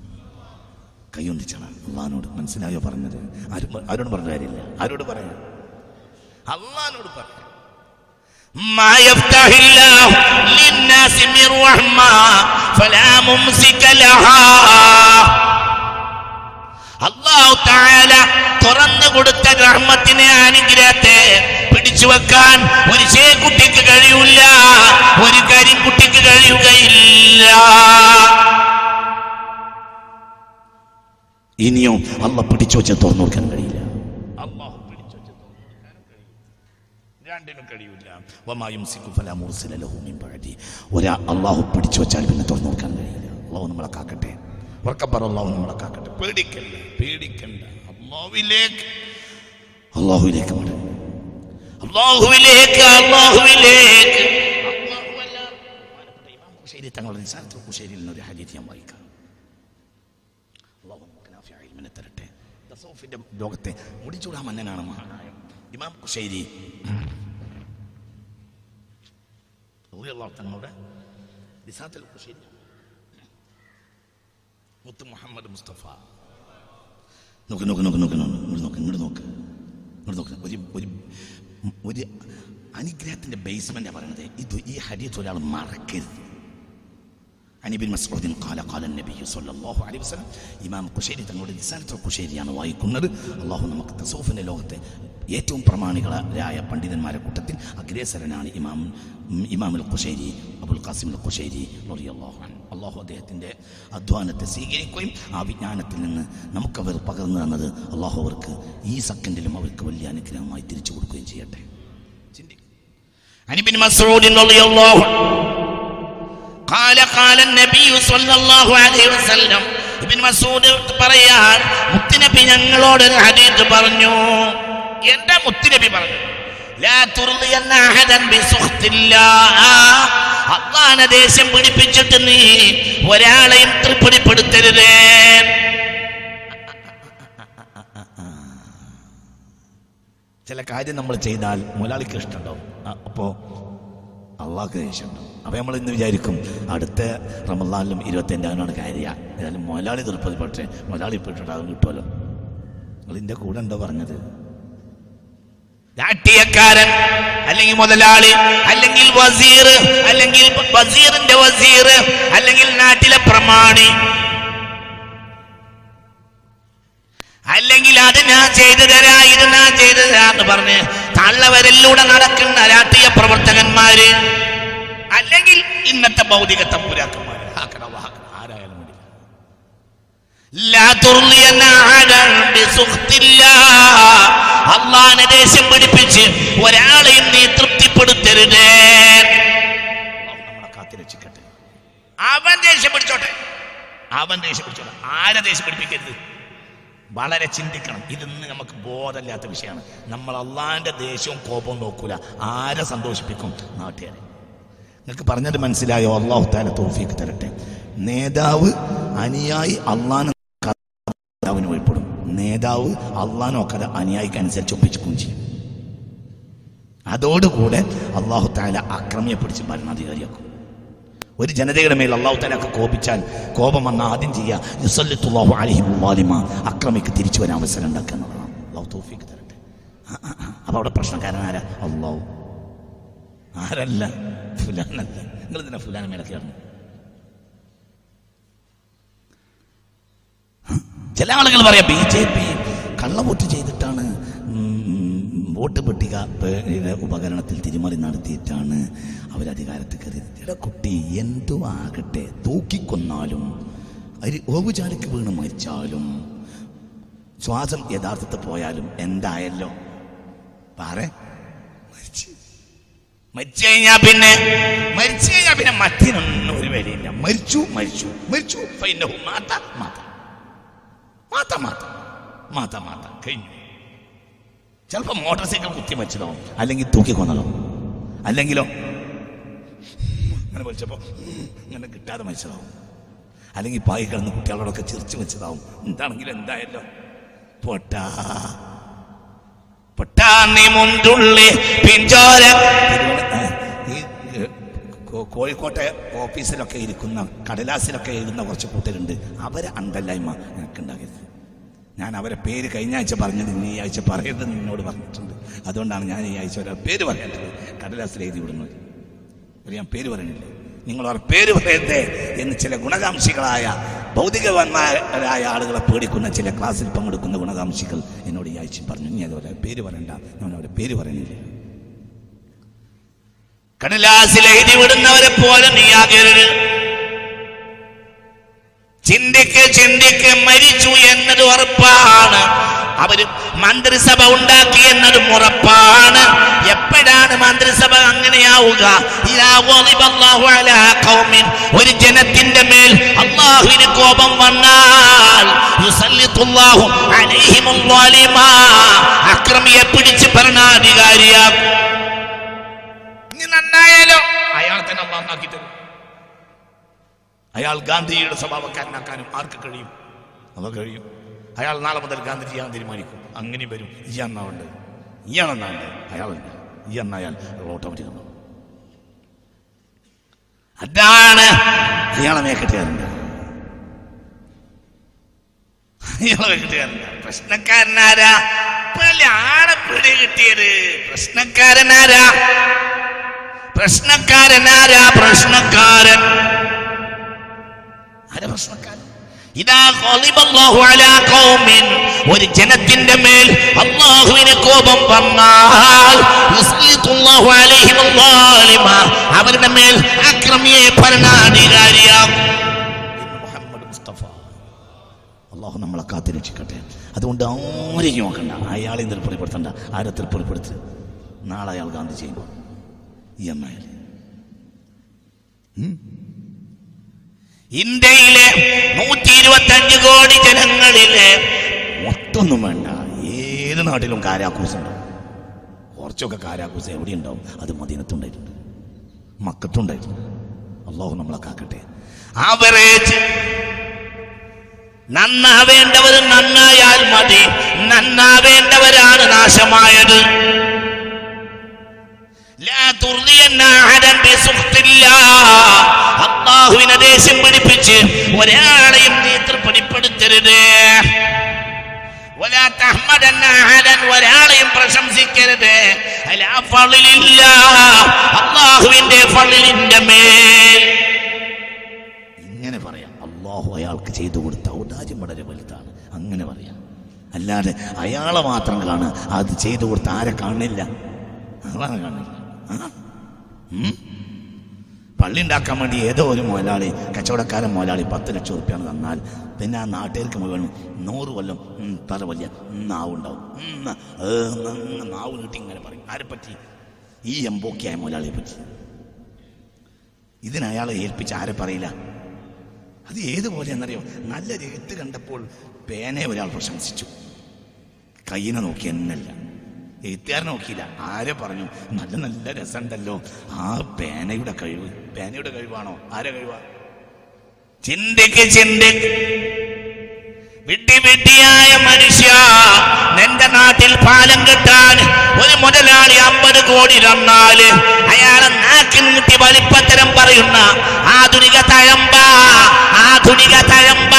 കൈയൊന്നിച്ചാണ് അള്ളാഹിനോട് മനസ്സിലായോ പറഞ്ഞത് ആരും ആരോട് പറഞ്ഞ കാര്യമില്ല ആരോട് പറയാം അള്ളാഹിനോട് പറയാം ما يفتح الله للناس من رحمة فلا ممسك لها അള്ളാഹു താല തുറന്നു കൊടുത്ത റഹ്മത്തിനെ അനുഗ്രഹത്തെ പിടിച്ചു വെക്കാൻ ഒരു ചേക്കുട്ടിക്ക് കഴിയൂല ഒരു കരിക്കുട്ടിക്ക് കഴിയുകയില്ല ഇനിയോ അള്ള പിടിച്ചു വെച്ചാൽ തുറന്നു നോക്കാൻ കഴിയില്ല. അള്ളാഹു പിടിച്ചു വെച്ച് രണ്ടിനും കഴിയൂല. വമാ യുംസിക്കു ഫലാ മുർസില ലഹു മിൻ ബഅദി. ഒരാ അള്ളാഹു പിടിച്ചു വെച്ചാൽ പിന്നെ തുറന്നു കൊടുക്കാൻ കഴിയില്ല. അള്ളാഹു നമ്മളെ കാക്കട്ടെ. ഉറക്കപ്പറ അള്ളാഹു നമ്മളെ കാക്കട്ടെ. പേടിക്കണ്ട പേടിക്കണ്ട. അള്ളാഹുവിലേക്ക് അള്ളാഹുവിലേക്ക് മടങ്ങും. അള്ളാഹുവിലേക്ക് അള്ളാഹുവിലേക്ക് തങ്ങളുടെ നിസാരത്തിൽ കുശേരിയിൽ നിന്ന് ഒരു ഹദീത്ത് ഞാൻ വായിക്കാം അള്ളാഹു നമുക്ക് നാഫിയായ ഇൽമിനെ തരട്ടെ തസൗഫിന്റെ ലോകത്തെ മുടിച്ചൂടാ മന്നനാണ് മഹാനായ ഇമാം കുശൈരി തങ്ങളുടെ നിസാത്തിൽ കുശൈരി മുത്ത് മുഹമ്മദ് മുസ്തഫ. നോക്ക് നോക്ക് നോക്ക് നോക്ക് ഇങ്ങോട്ട് നോക്ക് ഇങ്ങോട്ട് നോക്ക് ഇങ്ങോട്ട് നോക്ക്. ഒരു ഒരു ഒരു അനുഗ്രഹത്തിന്റെ ബേസ്മെന്റാണ് പറയുന്നത് ഇത് ഈ ഹരിയത്ത് ഒരാൾ മറക്കരുത്. അനിബിൻ മസ്ഊദിൻ കാല കാല നബി സല്ലല്ലാഹു അലൈഹി വസല്ലം ഇമാം കുശേരി തങ്ങളുടെ നിസാനത്തുൽ കുശേരിയാണ് വായിക്കുന്നത്. അള്ളാഹു നമുക്ക് തസൂഫിന്റെ ലോകത്തെ ഏറ്റവും പ്രമാണികളായ പണ്ഡിതന്മാരെ കൂട്ടത്തിൽ അഗ്രേസരനാണ് ഇമാം ഇമാമുൽ കുശേരി അബുൽ ഖാസിമുൽ കുശേരി റളിയല്ലാഹു അൻഹു. അള്ളാഹു അദ്ദേഹത്തിന്റെ അധ്വാനത്തെ സ്വീകരിക്കുകയും ആ വിജ്ഞാനത്തിൽ നിന്ന് നമുക്കവർ പകർന്നു തന്നത് അള്ളാഹു അവർക്ക് ഈ സെക്കൻഡിലും അവർക്ക് വലിയ അനുഗ്രഹമായി തിരിച്ചു കൊടുക്കുകയും ചെയ്യട്ടെ. ചിന്തിക്കും അനിബിൻ മസൂദിൻ റളിയല്ലാഹു قال قال النبي صلى الله عليه وسلم ഇബിൻ മസൂദ് പറയാൻ മുത്തുനബി ഞങ്ങളോട് ഒരു ഹദീത്ത് പറഞ്ഞു എന്റെ മുത്തുനബി പറഞ്ഞു ലാ തുർദിയന്ന അഹദൻ ബിസുഖ്തില്ലാഹ് അള്ളാഹനെ ദേഷ്യം പിടിപ്പിച്ചിട്ട് നീ ഒരാളെയും തൃപ്തിപ്പെടുത്തരുതേ ചില കാര്യം നമ്മൾ ചെയ്താൽ മുതലാളിക്ക് ഇഷ്ടമുണ്ടാവും അ- അപ്പോ അള്ളാഹ്ക്ക് ദേഷ്യമുണ്ട്. അപ്പൊ നമ്മൾ ഇന്ന് വിചാരിക്കും അടുത്ത റമദാനിലും ഇരുപത്തഞ്ചാനാണ് കാര്യ. ഏതായാലും മുതലാളി പക്ഷേ മുതലാളി പെട്ടിട്ട് അത് കിട്ടുമല്ലോ. നിങ്ങൾ ഇതിന്റെ കൂടെ ഉണ്ടോ പറഞ്ഞത്? രാഷ്ട്രീയക്കാരൻ അല്ലെങ്കിൽ മുതലാളി അല്ലെങ്കിൽ വസീർ അല്ലെങ്കിൽ വസീറിന്റെ വസീർ അല്ലെങ്കിൽ നാട്ടിലെ പ്രമാണി അല്ലെങ്കിൽ അത് ഞാൻ ചെയ്തു തരാ ഇത് ഞാൻ ചെയ്തു തരാന്ന് പറഞ്ഞ് തള്ളവരിലൂടെ നടക്കുന്ന രാഷ്ട്രീയ പ്രവർത്തകന്മാര് അല്ലെങ്കിൽ ഇന്നത്തെ ഭൗതിക തമ്പുരാക്കന്മാര്. ആരായാലും അള്ളാനെ പിടിപ്പിച്ച് ഒരാളെയും നീ തൃപ്തിപ്പെടുത്തരുതേ. അവൻ ദേഷ്യം പിടിച്ചോട്ടെ. അവൻ ദേഷ്യം പിടിച്ചോട്ടെ. ആരെ ദേഷ്യം പിടിപ്പിക്കരുത്? വളരെ ചിന്തിക്കണം. ഇതിന്ന് നമുക്ക് ബോധമില്ലാത്ത വിഷയമാണ്. നമ്മൾ അള്ളാന്റെ ദേഷ്യവും കോപവും നോക്കൂല. ആരെ സന്തോഷിപ്പിക്കും? നാട്ടുകാരെ. നിങ്ങൾക്ക് പറഞ്ഞത് മനസ്സിലായോ? അള്ളാഹു താല തോഫിക്ക് തരട്ടെ. നേതാവ് അനുയായി അള്ളാന് നേതാവിന് വഴിപ്പെടും നേതാവ് അള്ളാഹ് കഥ അനുയായിക്ക് അനുസരിച്ച് ഒപ്പിച്ചുക്കും ചെയ്യും. അതോടുകൂടെ അള്ളാഹു താല അക്രമിയെ പിടിച്ച് ഭരണാധികാരിയാക്കും. ഒരു ജനതയുടെ മേൽ അള്ളാഹു താലൊക്കെ കോപിച്ചാൽ കോപം വന്ന ആദ്യം ചെയ്യുക യുസല്ലിത്തുള്ളാഹു അലഹിം വാലിമ അക്രമിക്ക് തിരിച്ചു വരാൻ അവസരം ഉണ്ടാക്കുക എന്നുള്ളതാണ്. അള്ളാഹു തരട്ടെ. അപ്പോൾ അവിടെ പ്രശ്നക്കാരൻ പ്രശ്നക്കാരനാരാ അള്ളാഹു ആരല്ല? ഫുലാനല്ല. നിങ്ങൾ ഇതിനെ ഫുലാന മേലെ കയറുന്നു ചില ആളുകൾ പറയാം ബി ജെ പി കള്ളവോട്ട് ചെയ്തിട്ടാണ് വോട്ട് പെട്ടിക ഉപകരണത്തിൽ തിരിമറി നടത്തിയിട്ടാണ് അവരധികാരത്തിൽ കയറിയത്. എടാ കുട്ടി എന്തോ ആകട്ടെ തൂക്കിക്കൊന്നാലും അരി ഓവുചാലിക്ക് വീണ് മരിച്ചാലും ശ്വാസം യഥാർത്ഥത്തിൽ പോയാലും എന്തായല്ലോ? പാറേ. മരിച്ചു. മരിച്ചു കഴിഞ്ഞാ പിന്നെ മരിച്ചു കഴിഞ്ഞാ പിന്നെ മറ്റിനൊന്നും ഒരു വിലയില്ല. മരിച്ചു മരിച്ചു മരിച്ചു. മാത്ത മാത്ത മാത്ത മാത്ത മാത മാത. കഴിഞ്ഞു. ചിലപ്പോ മോട്ടോർ സൈക്കിൾ കുത്തി വെച്ചതോ അല്ലെങ്കിൽ തൂക്കി കൊന്നതാവും അല്ലെങ്കിലോ അങ്ങനെ വലിച്ചപ്പോ അങ്ങനെ കിട്ടാതെ മരിച്ചതാവും അല്ലെങ്കിൽ പായി കിടന്ന് കുട്ടികളോടൊക്കെ ചിരിച്ചു വെച്ചതാവും എന്താണെങ്കിലും എന്തായല്ലോ. പൊട്ടാ. പൊട്ടാന്നി മുണ്ടുള്ളി പിഞ്ചോര. കോഴിക്കോട്ടെ ഓഫീസിലൊക്കെ ഇരിക്കുന്ന കടലാസിലൊക്കെ എഴുതുന്ന കുറച്ച് കൂട്ടരുണ്ട്. അവരെ അണ്ടല്ലായ്മ എനിക്കുണ്ടാകരുത് ഞാൻ അവരെ പേര് കഴിഞ്ഞ ആഴ്ച പറഞ്ഞത് ഇന്ന് ഈ ആഴ്ച പറയരുത് നിന്നോട് പറഞ്ഞിട്ടുണ്ട്. അതുകൊണ്ടാണ് ഞാൻ ഈ ആഴ്ച ഒരാൾ പേര് പറയേണ്ടത്. കടലാസിൽ എഴുതി വിടുന്നത്. ഒരു ഞാൻ പേര് പറയുന്നില്ല? നിങ്ങൾ അവർ പേര് പറയട്ടെ എന്ന് ചില ഗുണകാംക്ഷികളായ ഭൗതികവന്മാരായ ആളുകളെ പേടിക്കുന്ന ചില ക്ലാസ്സിൽ പങ്കെടുക്കുന്ന ഗുണകാംക്ഷികൾ എന്നോട് ഈ ആഴ്ച പറഞ്ഞു. ഇനി അതുപോലെ പേര് പറയണ്ട. ഞാൻ അവരുടെ പേര് പറയുന്നില്ല? കടലാസിൽ എഴുതി വിടുന്നവരെ പോലെ നീയാകരുത് ചിന്തിക്ക് ചിന്തിക്ക് മരിച്ചു എന്നത് ഉറപ്പാണ്. അവർ മന്ത്രിസഭ ഉണ്ടാക്കി എന്നതും ഉറപ്പാണ്. എപ്പോഴാണ് മന്ത്രിസഭ അങ്ങനെയാവുക. ഒരു ജനത്തിന്റെ മേൽ അള്ളാഹുവിന് കോപം വന്നാൽ. അക്രമിയെ പിടിച്ച് ഭരണാധികാരിയാകും നന്നായാലോ? അയാൾ തന്നെ അള്ളാഹ് നന്നാക്കി തരും. അയാൾ ഗാന്ധിജിയുടെ സ്വഭാവക്കാരനാക്കാനും ആർക്ക് കഴിയും? നമുക്ക് കഴിയും. അയാൾ നാളെ മുതൽ ഗാന്ധി തീരുമാനിക്കും. അങ്ങനെ വരും. ഈ അന്നാവുണ്ട് ഈ എണ്ണുണ്ട് അയാളുണ്ട് ഈ എണ്ണ അയാൾ? ഓട്ടോമാറ്റിക് അതാണ് അയാളെ മേക്കെട്ടുകാരുണ്ട് അയാളെ മേക്കെട്ടുകാരുണ്ട് പ്രശ്നക്കാരനാരാ? പിടി കിട്ടിയത്. പ്രശ്നക്കാരനാരാ? പ്രശ്നക്കാരനാരാ? പ്രശ്നക്കാരൻ. ആരാ പ്രശ്നക്കാരൻ ഒരു ജനത്തിന്റെ മേൽ അള്ളാഹുവിന് കോപം വന്നാൽ അവരുടെ മേൽ അക്രമിയെ മുസ്തഫ. അള്ളാഹു നമ്മളെ കാത്തിരക്ഷിക്കട്ടെ അതുകൊണ്ട് ആരെയും നോക്കണ്ട. അയാളെ തൃപ്തിപ്പെടുത്തണ്ട. ആരെ തൃപ്തിപ്പെടുത്ത്? നാളെ അയാൾ ഗാന്ധി ചെയ്യുമ്പോൾ. ഈ അമ്മയിൽ ഇന്ത്യയിലെ നൂറ്റി ഇരുപത്തി അഞ്ച് കോടി ജനങ്ങളിലെ മൊത്തൊന്നും വേണ്ട. ഏത് നാട്ടിലും കാരാക്കൂസ് ഉണ്ടാവും കുറച്ചൊക്കെ കാരാക്കൂസ് എവിടെ ഉണ്ടാവും. അത് മദീനത്തുണ്ടായിട്ടുണ്ട്. മക്കത്തുണ്ടായിട്ടുണ്ട്. അള്ളാഹു നമ്മളെ കാക്കട്ടെ. ആവറേജ് നന്നാവേണ്ടവർ നന്നായാൽ മതി. നന്നാവേണ്ടവരാണ് നാശമായത്. അള്ളാഹുവിനെ ദേഷ്യം പിടിപ്പിച്ച് ഒരാളെയും നീ തൃപ്തിപ്പെടുത്തരുത് ഒരാളെയും പ്രശംസിക്കരുത്. അള്ളാഹുവിന്റെ ഫളിലിന്റെ മേൽ. ഇങ്ങനെ പറയാം. അള്ളാഹു അയാൾക്ക് ചെയ്തു കൊടുത്ത ഔദാര്യം വളരെ വലുതാണ്. അങ്ങനെ പറയാം. അല്ലാതെ അയാളെ മാത്രം കാണുക. അത് ചെയ്തു കൊടുത്ത ആരെ കാണില്ല അതാണ് കാണില്ല? പള്ളി ഉണ്ടാക്കാൻ വേണ്ടി ഏതോ ഒരു മുതലാളി കച്ചവടക്കാരൻ മുതലാളി പത്ത് ലക്ഷം റുപ്യാണ് തന്നാൽ പിന്നെ ആ നാട്ടുകാർക്ക് മുഴുവൻ നൂറ് കൊല്ലം തല വലിയ നാവുണ്ടാവും. നാവ് നീട്ടി ഇങ്ങനെ പറയും. ആരെ പറ്റി? ഈ എംബോക്കിയായ മുതലാളിയെ പറ്റി. ഇതിന് അയാളെ ഏൽപ്പിച്ച് ആരെ പറയില്ല? അത് ഏതുപോലെ എന്നറിയോ നല്ല എഴുത്ത് കണ്ടപ്പോൾ പേനെ ഒരാൾ പ്രശംസിച്ചു. കയ്യിനെ നോക്കി എന്നല്ല. എഴുത്തുകാരനെ നോക്കിയില്ല. ആരെ പറഞ്ഞു? നല്ല നല്ല രസമുണ്ടല്ലോ. ആ പേനയുടെ കഴിവ്. പേനയുടെ കഴിവാണോ? ആരെ കഴിവാ? ചിന്തിക്ക് ചിന്തിക്ക് വിട്ടി വിട്ടിയായ മനുഷ്യ നിന്റെ നാട്ടിൽ പാലം കെട്ടാൻ ഒരു മുതലാളി അമ്പത് കോടി തന്നാൽ അയാളെ നാക്കി മുട്ടി വലിപ്പത്തരം പറയുന്ന ആധുനിക തഴമ്പ ആധുനിക തഴമ്പ.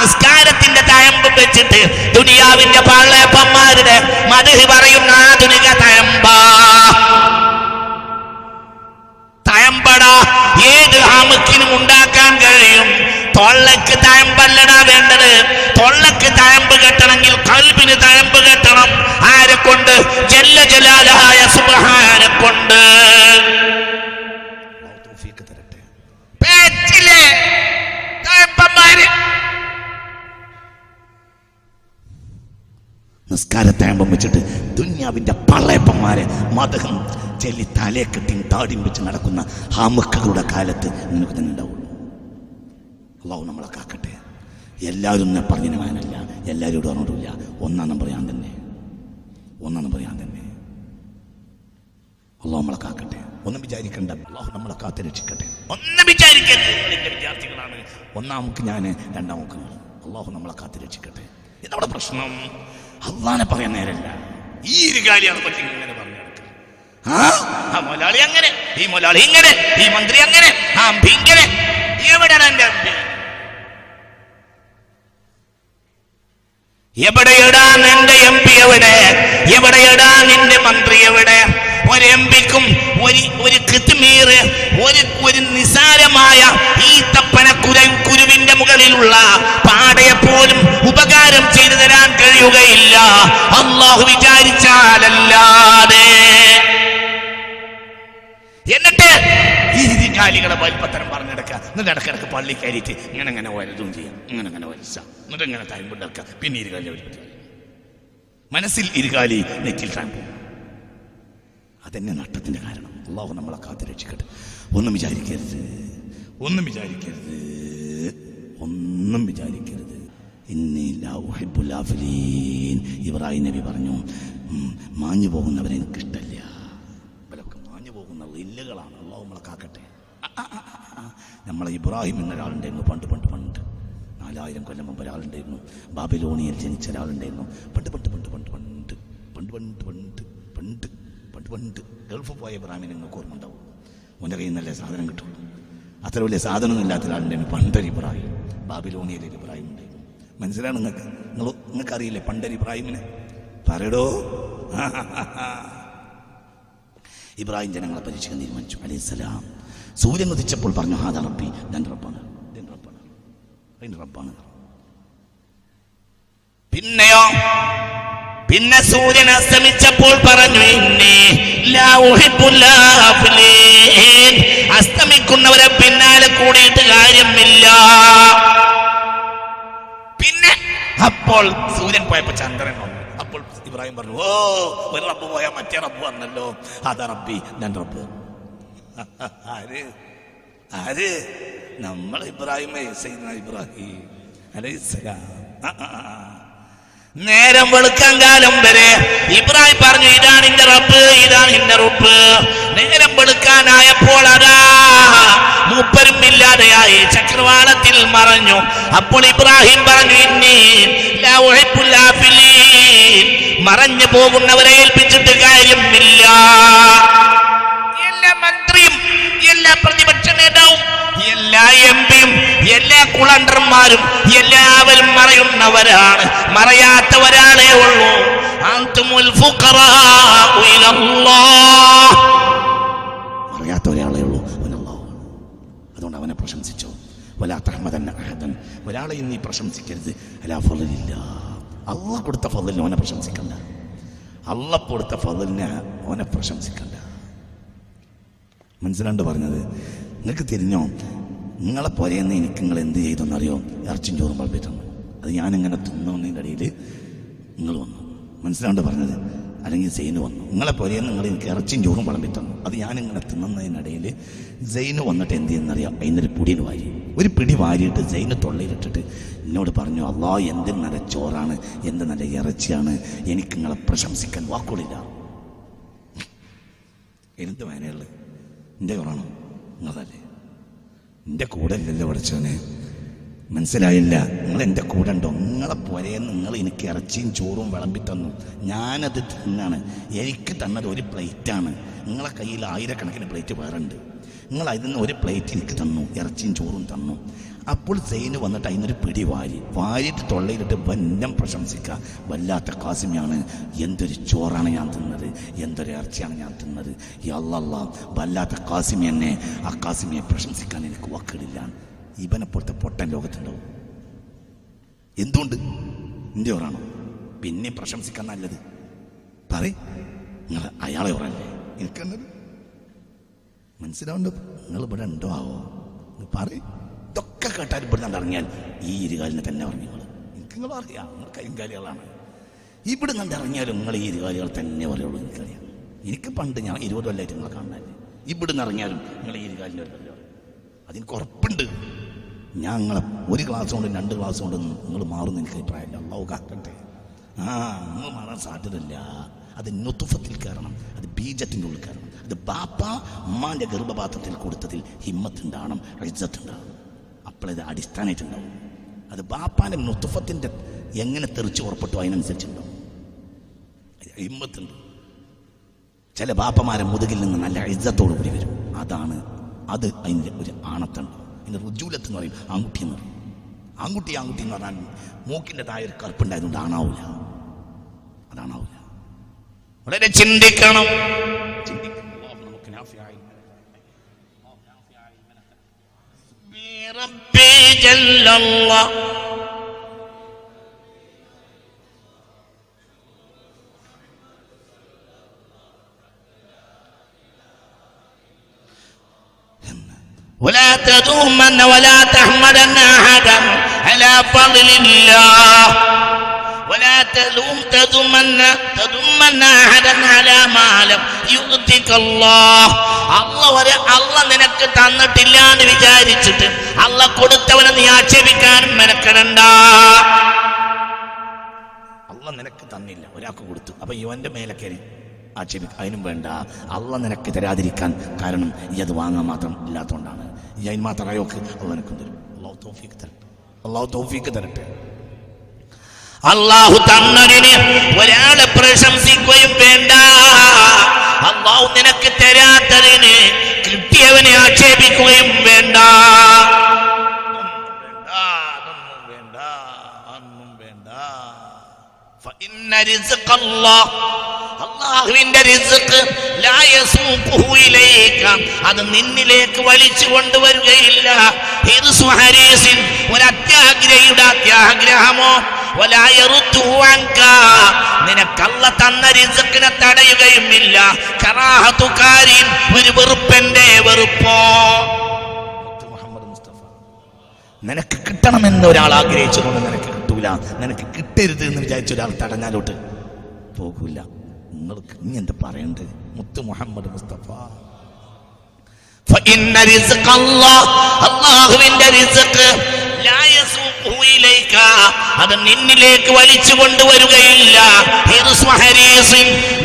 നിസ്കാരത്തിന്റെ തഴമ്പ് വെച്ചിട്ട് ദുനിയാവിന്റെ പാളയപ്പന്മാരുടെ മധു പറയുന്ന ആധുനിക തഴമ്പ. തഴമ്പട ഏത് ആമുക്കിനും ഉണ്ടാക്കാൻ കഴിയും? തൊള്ളക്ക് തയമ്പല്ലടാ വേണ്ടത്. തൊള്ളക്ക് തയമ്പ് കെട്ടണമെങ്കിൽ കൽബിന് തയമ്പ് കെട്ടണം. ആരെ കൊണ്ട്? ജല്ല ജലാലായ സുബ്ഹാനെ കൊണ്ട്. തരട്ടെ. പേച്ചിലെ തയമ്പന്മാര് നിസ്കാരത്തായമ്പം വെച്ചിട്ട് ദുന്യാവിന്റെ പള്ളയപ്പന്മാരെ മതകം ചെല്ലി തലയെ കെട്ടിയും താടിയും വെച്ച് നടക്കുന്ന ഹാമുക്കളുടെ കാലത്ത് നിനക്ക് തന്നെ ഉണ്ടാവുള്ളൂ. അള്ളാഹു നമ്മളെ കാക്കട്ടെ. എല്ലാവരും എന്നെ പറഞ്ഞു എല്ലാവരും എല്ലാവരോടും പറഞ്ഞിട്ടില്ല ഒന്നാം നമ്പർ ഞാൻ തന്നെ. ഒന്നാം നമ്പർ ഞാൻ തന്നെ. അള്ളാഹു നമ്മളെ കാക്കട്ടെ. ഒന്നും വിചാരിക്കണ്ട. അള്ളാഹു നമ്മളെ കാത്ത് രക്ഷിക്കട്ടെ. ഒന്നും വിചാരിക്കരുത്. വിദ്യാർത്ഥികളാണ്. ഒന്നാമക്ക് ഞാൻ രണ്ടാം മുക്ക് അള്ളാഹു നമ്മളെ കാത്ത് രക്ഷിക്കട്ടെ. ഇതവിടെ പ്രശ്നം. അള്ളാനെ പറയാൻ നേരല്ല. ഈ ഒരു കാര്യമാണ് പറ്റി ഇങ്ങനെ പറഞ്ഞു. ആ? അങ്ങനെ. ഈ മൊലാളി ഇങ്ങനെ. ഈ മന്ത്രി അങ്ങനെ. ആ ഇങ്ങനെ. എവിടെയാണ് എന്റെ അമ്പി എവിടെയിടാൻ എന്റെ എം പി എവിടെ? എവിടെയിടാൻ നിന്റെ മന്ത്രി എവിടെ? ഒരു എം പിക്കും ഒരു ഒരു കിത്മീർ ഒരു ഒരു നിസാരമായ ഈ തപ്പന കുര കുരുവിന്റെ മുകളിലുള്ള പാടയെ പോലും ഉപകാരം ചെയ്തു തരാൻ കഴിയുകയില്ല. അള്ളാഹു വിചാരിച്ചാലല്ലാതെ. എന്നിട്ട് ഈ രീതികാലികളെ വലിപ്പത്തരം പറഞ്ഞെടുക്കുക എന്നിട്ട് ഇടക്കിടക്ക് പള്ളി കയറിയിട്ട് ഇങ്ങനെ ഇങ്ങനെ വലുതും ചെയ്യാം. ഇങ്ങനെ ഇങ്ങനെ വലിച്ച എന്നിട്ട് ഇങ്ങനെ തൈമ്പുണ്ടാക്കുക പിന്നെ ഇരുകാലി വലിപ്പത്തി മനസ്സിൽ ഇരുകാലി നെറ്റിൽ താഴ്പോ അതെന്നെ നഷ്ടത്തിന്റെ കാരണം. അള്ളാഹു നമ്മളെ കാത്തു രക്ഷിക്കട്ടെ. ഒന്നും വിചാരിക്കരുത്. ഒന്നും വിചാരിക്കരുത്. ഒന്നും വിചാരിക്കരുത്. ഇബ്രാഹിം നബി പറഞ്ഞു മാഞ്ഞു പോകുന്നവരെ എനിക്കിഷ്ടല്ല ഇവരൊക്കെ മാഞ്ഞു പോകുന്ന ഇല്ലുകളാണ് അള്ളാഹു നമ്മളെ കാക്കട്ടെ ആ, ആ, ആ, ആ. നമ്മളെ ഇബ്രാഹിം എന്നൊരാളുണ്ടായിരുന്നു പണ്ട് പണ്ട് പണ്ട്. നാലായിരം കൊല്ലം മുമ്പ് ഒരാളുണ്ടായിരുന്നു. ബാബിലോണിയിൽ ജനിച്ച ഒരാളുണ്ടായിരുന്നു. പണ്ട് പണ്ട് പണ്ട് പണ്ട് പണ്ട്. പണ്ട് പണ്ട് പണ്ട് പണ്ട് പണ്ട് പണ്ട്. ഗൾഫ് പോയ ഇബ്രാഹിമിനെ നിങ്ങൾക്ക് ഓർമ്മ ഉണ്ടാവും. കയ്യിൽ നിന്നല്ലേ സാധനം കിട്ടും അത്ര വലിയ സാധനമൊന്നും ഇല്ലാത്ത ഒരാളുണ്ടായിരുന്നു പണ്ടൊരു ഇബ്രാഹിം. ബാബിലോണിയയിൽ ഒരു ഇബ്രാഹിം ഉണ്ടായിരുന്നു. മനസ്സിലാണ് നിങ്ങൾക്ക്? നിങ്ങൾ നിങ്ങൾക്കറിയില്ലേ പണ്ടൊരു ഇബ്രാഹിമിനെ? പറയടോ. ഇബ്രാഹിം ജനങ്ങളെ പരീക്ഷിക്കാൻ തീരുമാനിച്ചു. അലൈഹിസ്സലാം. സൂര്യൻ ഉദിച്ചപ്പോൾ പറഞ്ഞു ഹാദ റബ്ബി ഇതെന്റെ റബ്ബാണ് ഇതെന്റെ റബ്ബാണ് റബ്ബാണ്. പിന്നെയോ പിന്നെ സൂര്യൻ അസ്തമിച്ചപ്പോൾ പറഞ്ഞു. അസ്തമിക്കുന്നവരെ പിന്നാലെ കൂടിയിട്ട് കാര്യമില്ല. പിന്നെ അപ്പോൾ സൂര്യൻ പോയപ്പോ ചന്ദ്രൻ വന്നു. അപ്പോൾ ഇബ്രാഹിം പറഞ്ഞു ഓ ഒരു റബ്ബ് പോയാൽ മറ്റേ റബ്ബ് വന്നല്ലോ. ഹാദ റബ്ബി ഞാൻ റബ്ബ്. ആര്? ആര്? നമ്മൾ ഇബ്രാഹിം സയ്യിദ്ന ഇബ്രാഹിം ആ. നേരം വെളുക്കാൻ കാലം വരെ ഇബ്രാഹിം പറഞ്ഞു ഇതാണ് എന്റെ റബ്ബ് ഇതാണ് എന്റെ റബ്ബ്. നേരം വെളുക്കാനായപ്പോൾ അതാ മൂപ്പരും ഇല്ലാതെയായി ചക്രവാളത്തിൽ മറഞ്ഞു. അപ്പോൾ ഇബ്രാഹിം പറഞ്ഞു ഇന്നി. മറഞ്ഞു പോകുന്നവരെ ഏൽപ്പിച്ചിട്ട് കാര്യമില്ല. എല്ലാ എം പിയും എല്ലാ കുളണ്ടർമാരും എല്ലാവരും മറയുന്നവരാണ്. മറയാത്തവരാണേ ഉള്ളൂ. മറയാത്തവരാളേ ഉള്ളൂ. അതുകൊണ്ട് അവനെ പ്രശംസിച്ചു. വലാത്തഹമ്മദൻ ഒരാളെയും നീ പ്രശംസിക്കരുത്. അലാ ഫളില്ല അള്ള കൊടുത്ത ഫതിലിനെ അവനെ പ്രശംസിക്കണ്ട. അള്ള കൊടുത്ത ഫതിലിനെ അവനെ പ്രശംസിക്കണ്ട. മനസ്സിലാണ്ട് പറഞ്ഞത്? നിങ്ങൾക്ക് തിരിഞ്ഞോ? നിങ്ങളെ പോരെയെന്ന് എനിക്ക് നിങ്ങൾ എന്ത് ചെയ്തു ചെയ്തെന്നറിയോ? ഇറച്ചും ചോറും തന്നു അത് ഞാനിങ്ങനെ തിന്നുന്നതിന്റെ ഇടയിൽ നിങ്ങൾ വന്നു. മനസ്സിലാണ്ട് പറഞ്ഞത്? അല്ലെങ്കിൽ സെയിന് വന്നു. നിങ്ങളെ പോരെയെന്ന് നിങ്ങൾ എനിക്ക് ഇറച്ചും ചോറും പളമ്പി തന്നു അത് ഞാനിങ്ങനെ തിന്നുന്നതിനിടയിൽ സെയിന് വന്നിട്ട് എന്ത് ചെയ്യുന്നറിയാം? അതിനൊരു പിടിയിൽ വാരി. ഒരു പിടി വാരിയിട്ട് സെയിന് തൊള്ളയിലിട്ടിട്ട് എന്നോട് പറഞ്ഞു അള്ളാ എന്ത് നല്ല ചോറാണ് എന്ത് നല്ല ഇറച്ചിയാണ്. എനിക്ക് നിങ്ങളെ പ്രശംസിക്കാൻ വാക്കുകളില്ല. എന്ത് വേനയുള്ളത് എന്റെ കുറവാണോ നിങ്ങളതല്ലേ? എന്റെ കൂടെ അല്ലല്ലോ പഠിച്ചവനെ മനസ്സിലായില്ല? നിങ്ങൾ എന്റെ കൂടെ ഉണ്ടോ? നിങ്ങളെ പോലെ നിങ്ങൾ എനിക്ക് ഇറച്ചിയും ചോറും വിളമ്പി തന്നു. ഞാനത് തിന്നാണ്. എനിക്ക് തന്നത് ഒരു പ്ലേറ്റാണ് നിങ്ങളെ കയ്യിൽ ആയിരക്കണക്കിന് പ്ലേറ്റ് വേറെ ഉണ്ട് നിങ്ങൾ അതിൽ നിന്ന് ഒരു പ്ലേറ്റ് എനിക്ക് തന്നു. ഇറച്ചിയും ചോറും തന്നു. അപ്പോൾ സെയിന് വന്നിട്ട് അതിനൊരു പിടി വാരി. വാരിയിട്ട് തൊള്ളയിലിട്ട് വന്നം പ്രശംസിക്കുക വല്ലാത്ത കാസിമിയാണ്. എന്തൊരു ചോറാണ് ഞാൻ തിന്നത്. എന്തൊരു ഇറച്ചിയാണ് ഞാൻ തിന്നത്. അല്ലല്ല വല്ലാത്ത കാസിമി എന്നെ. ആ കാസിമിയെ പ്രശംസിക്കാൻ എനിക്ക് വക്കിടില്ല. ഇവനെ പോലത്തെ പൊട്ടൻ ലോകത്തുണ്ടാവും. എന്തുകൊണ്ട്? എന്റെ ഓറാണോ പിന്നെ പ്രശംസിക്കാൻ നല്ലത്. പറ നിങ്ങൾ അയാളെ ഓറല്ലേ എനിക്കെന്നത് മനസ്സിലാവുണ്ടോ നിങ്ങൾ ഇവിടെ ഉണ്ടോ ആവോ? പറ ഇതൊക്കെ കേട്ടാൽ ഇവിടെ നിന്ന് ഇറങ്ങിയാൽ ഈ ഇരുകാലിനെ തന്നെ നിങ്ങൾ എനിക്ക് നിങ്ങൾ അറിയാം നിങ്ങൾ കരിങ്കാലികളാണ് ഇവിടെ നിന്ന് ഇറങ്ങിയാലും നിങ്ങൾ ഈ ഇരുകാലികൾ തന്നെ പറയുള്ളൂ എനിക്കറിയാം എനിക്ക് പണ്ട് ഞാൻ ഇരുപത് കൊല്ലമായിട്ട് നിങ്ങളെ കാണാനല്ലേ ഇവിടെ നിന്ന് ഇറങ്ങിയാലും നിങ്ങൾ ഈ ഇരുകാലിന്റെ ഒരു കല്യാണം അതെനിക്ക് ഉറപ്പുണ്ട്. ഞാൻ നിങ്ങളെ ഒരു ക്ലാസ് കൊണ്ട് രണ്ട് ക്ലാസ് കൊണ്ട് നിങ്ങൾ മാറുന്ന എനിക്ക് അഭിപ്രായമില്ല. അള്ളാഹു കാക്കട്ടെ. ആ നിങ്ങൾ മാറാൻ സാധ്യതയില്ല. അത് നുത്തുഫത്തിൽ കയറണം. അത് ബീജത്തിന്റെ ഉള്ളിൽ കയറണം. അത് ബാപ്പ ഉമ്മാന്റെ ഗർഭപാത്രത്തിൽ കൊടുത്തതിൽ ഹിമ്മത്തുണ്ടാകണം ഇജ്ജത്തുണ്ടാവണം അപ്പോഴത് അടിസ്ഥാനമായിട്ടുണ്ടാവും. അത് ബാപ്പാന്റെ നുത്തുഫത്തിന്റെ എങ്ങനെ തെറിച്ച് ഉറപ്പെട്ടു അതിനനുസരിച്ചുണ്ടാവും. ഹിമ്മത്തുണ്ട്. ചില ബാപ്പമാരെ മുതുകിൽ നിന്ന് നല്ല ഇജ്ജത്തോടു കൂടി വരും. അതാണ് അത് അതിന്റെ ഒരു ആണത്തുണ്ട്. അതിന്റെ റുജൂലത്ത് എന്ന് പറയും ആൺകുട്ടി എന്ന് പറയും. ആൺകുട്ടി ആൺകുട്ടി എന്ന് പറഞ്ഞാൽ മൂക്കിന്റെ താഴെ ഒരു കറുപ്പുണ്ടായതുകൊണ്ട് ആണാവില്ല അതാണാവില്ല വളരെ ചിന്തിക്കണം. ചിന്തിക്കണം. നമുക്ക് നാഫിയായ. بربي جل الله. ولا تدومن ولا تحمدن أحدا على فضل الله. ولا تلوم تدمن تدمن احدا على ما لم يؤتك الله അല്ല ഒരു അല്ല നിനക്ക് തന്നിട്ടില്ല എന്ന് വിചാരിച്ചിട്ട് അല്ല കൊടുത്തവനെ നീ ആക്ഷേപിക്കാനും മെനക്കെടണ്ട അള്ള നിനക്ക് തന്നില്ല ഒരാൾക്ക് കൊടുത്തു അപ്പൊ ഇവന്റെ മേലെ കയറി ആക്ഷേപിക്ക അതിനും വേണ്ട അള്ള നിനക്ക് തരാതിരിക്കാൻ കാരണം ഈ അത് വാങ്ങാൻ മാത്രം ഇല്ലാത്തതുകൊണ്ടാണ് ഈ അതിന് മാത്രം അയോക്ക് അള്ള നിനക്കും തരും അള്ളാഹു തോഫീക്ക് തരട്ടെ അള്ളാഹു തോഫീക്ക് തരട്ടെ അള്ളാഹു തന്നതിന് ഒരാളെ പ്രശംസിക്കുകയും വേണ്ട. അള്ളാഹു നിനക്ക് തരാത്തതിന് കിട്ടിയവനെ ആക്ഷേപിക്കുകയും വേണ്ട. വേണ്ട വേണ്ട അള്ളാഹുവിന്റെ റിസ്ക് അത് നിന്നിലേക്ക് വലിച്ചു കൊണ്ടുവരികയില്ല. ഹിർസു സുഹരീസിൻ ഒരു അത്യാഗ്രഹിയുടെ അത്യാഗ്രഹമോ നിനക്കല്ല തന്ന റിസ്ക്കിനെ തടയുകയുമില്ല. കറാഹത്തുകാരിൻ ഒരു വെറുപ്പന്റെ വെറുപ്പോ? നിനക്ക് കിട്ടണമെന്ന് ഒരാൾ ആഗ്രഹിച്ചതുകൊണ്ട് നിനക്ക് കിട്ടൂല. നിനക്ക് കിട്ടരുത് എന്ന് വിചാരിച്ച ഒരാൾ തടഞ്ഞാലോട്ട് പോകൂല. നിങ്ങൾക്ക് ഇനി എന്താ പറയണ്ട്? മുത്തു മുഹമ്മദ് മുസ്തഫ. അള്ളാഹുവിന്റെ റിസ്ക് അത് നിന്നിലേക്ക് വലിച്ചു കൊണ്ടുവരികയില്ല.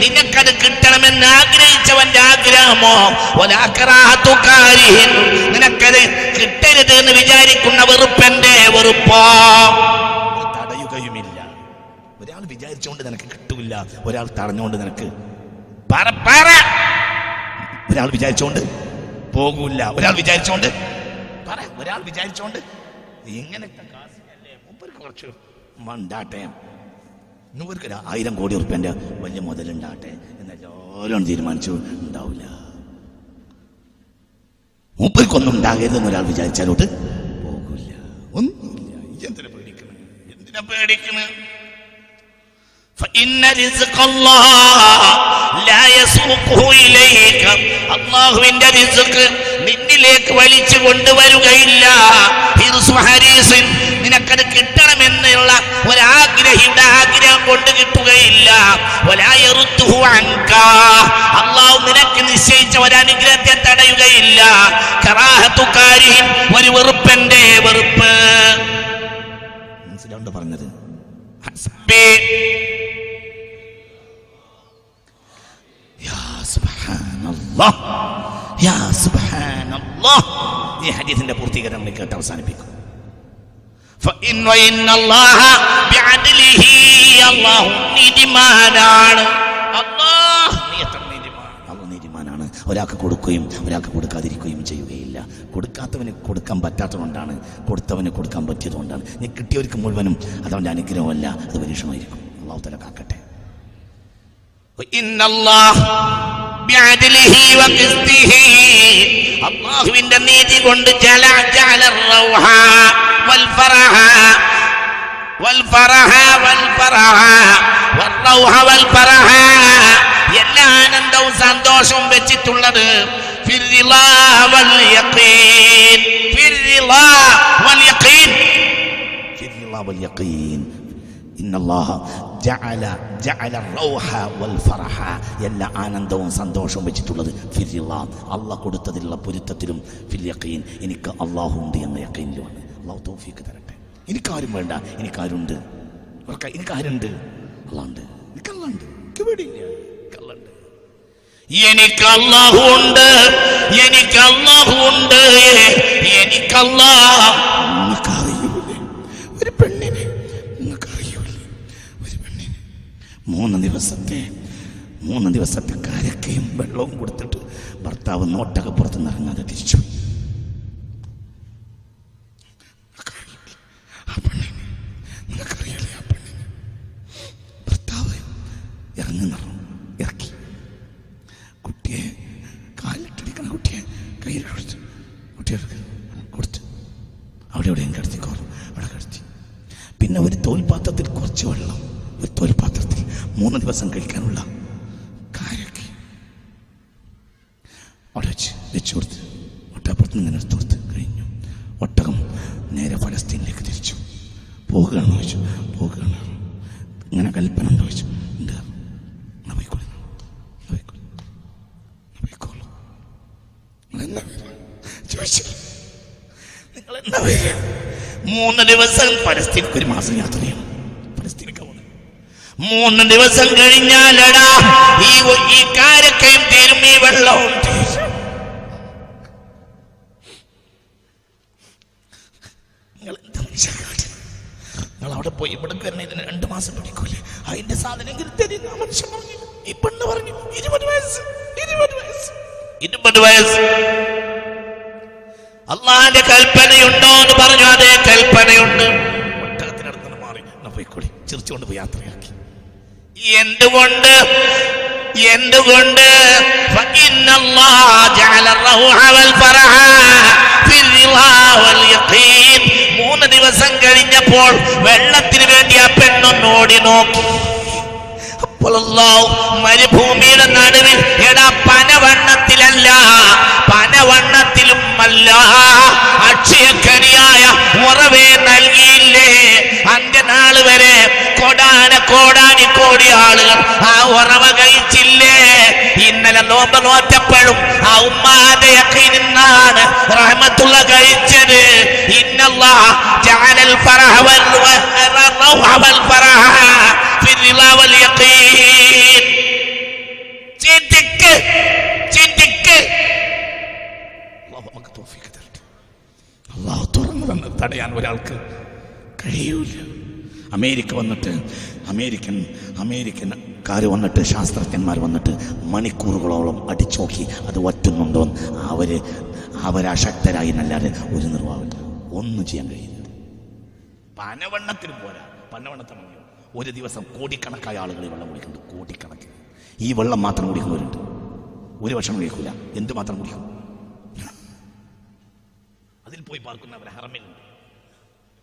നിനക്കത് കിട്ടണമെന്ന് ആഗ്രഹിച്ചവന്റെ ആഗ്രഹമോ? നിനക്കത് കിട്ടരുത് എന്ന് വിചാരിക്കുന്ന വെറുപ്പന്റെ വെറുപ്പോ? കിട്ടൂല ഒരാൾ തടഞ്ഞുകൊണ്ട് നിനക്ക്. പറ പറ! ഒരാൾ വിചാരിച്ചോണ്ട്. പോകൂല ഒരാൾ വിചാരിച്ചോണ്ട്. പറ ഒരാൾ കാശിനല്ലേ മൂപ്പർക്ക് കുറച്ച് ആയിരം കോടി ഉറുപ്പ്യന്റെ വലിയ മുതലുണ്ടാട്ടെ എന്നെല്ലാവരും തീരുമാനിച്ചു. ഉണ്ടാവില്ല മൂപ്പർക്കൊന്നും ഉണ്ടാകരുതെന്ന് ഒരാൾ വിചാരിച്ചാലോട്ട് പോകില്ല. ഒന്നുമില്ല. എന്തിനാ പേടിക്കണം? എന്തിനാ പേടിക്കണ്? അള്ളാഹുവിന്റെ റിസുക്ക് നിന്നിലേക്ക് വലിച്ചു കൊണ്ടുവരുകയില്ല. നിനക്കത് കിട്ടണമെന്നുള്ള ഒരാഗ്രഹിയുടെ ആഗ്രഹം കൊണ്ട് കിട്ടുകയില്ല. അള്ളാഹു നിനക്ക് നിശ്ചയിച്ച ഒരനുഗ്രഹത്തെ തടയുകയില്ല. ഒരു വെറുപ്പന്റെ വെറുപ്പ്. മനസ്സിലാണ്ട് പറഞ്ഞത്? ഈ ഹദീസിന്റെ പൂർത്തീകരണം കേട്ട് അവസാനിപ്പിക്കും. നീതിമാനാണ്. നീതിമാനാണ്? ഒരാൾക്ക് കൊടുക്കുകയും ഒരാൾക്ക് കൊടുക്കാതിരിക്കുകയും ചെയ്യുകയില്ല. കൊടുക്കാത്തവന് കൊടുക്കാൻ പറ്റാത്തതുകൊണ്ടാണ് കൊടുത്തവന് കൊടുക്കാൻ പറ്റിയതുകൊണ്ടാണ്. ഇനി കിട്ടിയവർക്ക് മുഴുവനും അതവന്റെ അനുഗ്രഹമല്ല അത് പരീക്ഷണമായിരിക്കും അള്ളാഹു തല കാക്കട്ടെ. അള്ളാഹുവിന്റെ നീതി കൊണ്ട് ജല ജല വൽഫറഹ വൽഫറഹ വൽഫറഹ വൽറൗഹ വൽഫറഹ എല്ലാ ആനന്ദവും സന്തോഷവും വെച്ചിട്ടുള്ളത് ഫിർറിള വൽ യഖീൻ. ഫിർറിള വൽ യഖീൻ. എല്ലാ ആനന്ദവും സന്തോഷവും വെച്ചിട്ടുള്ളത് ഫിരിള്ള അള്ളാഹ് കൊടുത്തതിലുള്ള പൊരുത്തത്തിലും ഫിൽ യഖീൻ. എനിക്ക് അള്ളാഹു ഉണ്ട് എന്ന യക്കീനിലുമാണ് അള്ളാഹു തോഫിക്ക് തരട്ടെ. എനിക്കാരും വേണ്ട. എനിക്കാരുണ്ട്. എനിക്കാരുണ്ട്. അള്ളാണ്ട് എനിക്കല്ലാണ്ട് എനിക്ക് അള്ളാഹ് എനിക്കല്ലാണ്ട് എനിക്ക് പേടിയില്ല അള്ളാഹ് ഉണ്ട് എനിക്ക് അല്ലാഹു ഉണ്ട് എനിക്ക് മൂന്ന് ദിവസത്തെ മൂന്ന് ദിവസത്തെ കാരക്കയും വെള്ളവും കൊടുത്തിട്ട് ഭർത്താവ് നോട്ടൊക്കെ പുറത്തുനിന്ന് ഇറങ്ങാതെ തിരിച്ചു നിങ്ങൾക്കറിയൂലേ? ആ പെണ്ണിനെ നിങ്ങൾക്കറിയാലേ ആ പെണ്ണിനെ ഭർത്താവ് ഇറങ്ങി നിറഞ്ഞു ഇറക്കി കുട്ടിയെ കാലിട്ടിരിക്കണ കുട്ടിയെ കയ്യിൽ കൊടുത്തു കുട്ടിയെ കൊടുത്തു അവിടെ എവിടെയും കിടത്തിക്കോറും അവിടെ കിടത്തി പിന്നെ ഒരു തോൽപാത്രത്തിൽ കുറച്ച് വെള്ളം ഒരു തോൽപാത്രത്തിൽ മൂന്ന് ദിവസം കഴിക്കാനുള്ള കാരൊക്കെ അവിടെ വെച്ച് വെച്ച് കൊടുത്ത് ഒട്ടപ്പുറത്ത് നിന്ന് എടുത്ത് കഴിഞ്ഞു. ഒട്ടകം നേരെ ഫലസ്തീനിലേക്ക് തിരിച്ചു. പോകുകയാണെന്ന് ചോദിച്ചു. പോകുകയാണ്. ഇങ്ങനെ കൽപ്പന ഉണ്ടോ ചോദിച്ചു. മൂന്ന് ദിവസം പലസ്തീൻ ഒരു മാസം യാത്ര ചെയ്യണം. മൂന്ന് ദിവസം കഴിഞ്ഞാലടാ ഈ ഈ കാരക്കയും തീരും ഈ വെള്ളവും തീരും. നിങ്ങൾ എന്താ അവിടെ പോയി ഇവിടെ ഇതിന് രണ്ട് മാസം പിടിക്കൂലേ? അതിന്റെ സാധനം തരുന്ന മനുഷ്യൻ പറഞ്ഞു. ഈ പെണ്ണ് പറഞ്ഞു ഇരുപത് വയസ്സ് ഇരുപത് വയസ്സ് ഇരുപത് വയസ്സ്. അള്ളാന്റെ കൽപ്പനയുണ്ടോ എന്ന് പറഞ്ഞു അതേ കൽപ്പനയുണ്ട്. ഒട്ടകത്തിനടുത്ത് മാറി പോയിക്കോളി ചിരിച്ചുകൊണ്ട് പോയി യാത്രയാക്കി. എന്തുകൊണ്ട്? എന്തുകൊണ്ട്? മൂന്ന് ദിവസം കഴിഞ്ഞപ്പോൾ വെള്ളത്തിന് വേണ്ടി ആ പെണ്ണൊന്ന് ഓടി നോക്കും. മരുഭൂമിയുടെ നടുവിൽ എടാ പനവണ്ണത്തിലല്ല പനവണ്ണത്തിൽ അല്ല അക്ഷയക്കരിയായ ഉറവേ നൽകിയില്ലേ? അന്ത്യനാൾ വരെ കൊടാന കോടാനി കോടി ആളുകൾ ആ ഉറവ കഴിച്ചില്ലേ? ഇന്നലെ നോമ്പ് നോറ്റപ്പോഴും ആ ഉമ്മാതയൊക്കെ നിന്നാണ് റഹ്മത്തുള്ള കഴിച്ചത്. ഇന്നല്ലാ ജാനൽ ഫറഹ വൽ വൽ ഫറഹ ഫിൽ വൽ യഖീൻ. ചിന്തിക്ക്. അള്ളാഹു തടയാൻ ഒരാൾക്ക് കഴിയൂല. അമേരിക്ക വന്നിട്ട് അമേരിക്കൻ അമേരിക്കൻകാർ വന്നിട്ട് ശാസ്ത്രജ്ഞന്മാർ വന്നിട്ട് മണിക്കൂറുകളോളം അടിച്ചു നോക്കി അത് വറ്റുന്നുണ്ടോ അവർ അവരശക്തരായി എന്നല്ലാതെ ഒരു നിർവാഹമില്ല. ഒന്നും ചെയ്യാൻ കഴിയില്ല പനവണ്ണത്തിന് പോരാ. പനവണ്ണത്തെ ഒരു ദിവസം കോടിക്കണക്കായ ആളുകൾ ഈ വെള്ളം കുടിക്കുന്നുണ്ട്. കോടിക്കണക്കിന്. ഈ വെള്ളം മാത്രം കുടിക്കുന്നവരുണ്ട്. ഒരു വർഷം കുടിക്കില്ല എന്ത് മാത്രം കുടിക്കും? പോയി പാർക്കുന്നവരെ ഹറമിൽ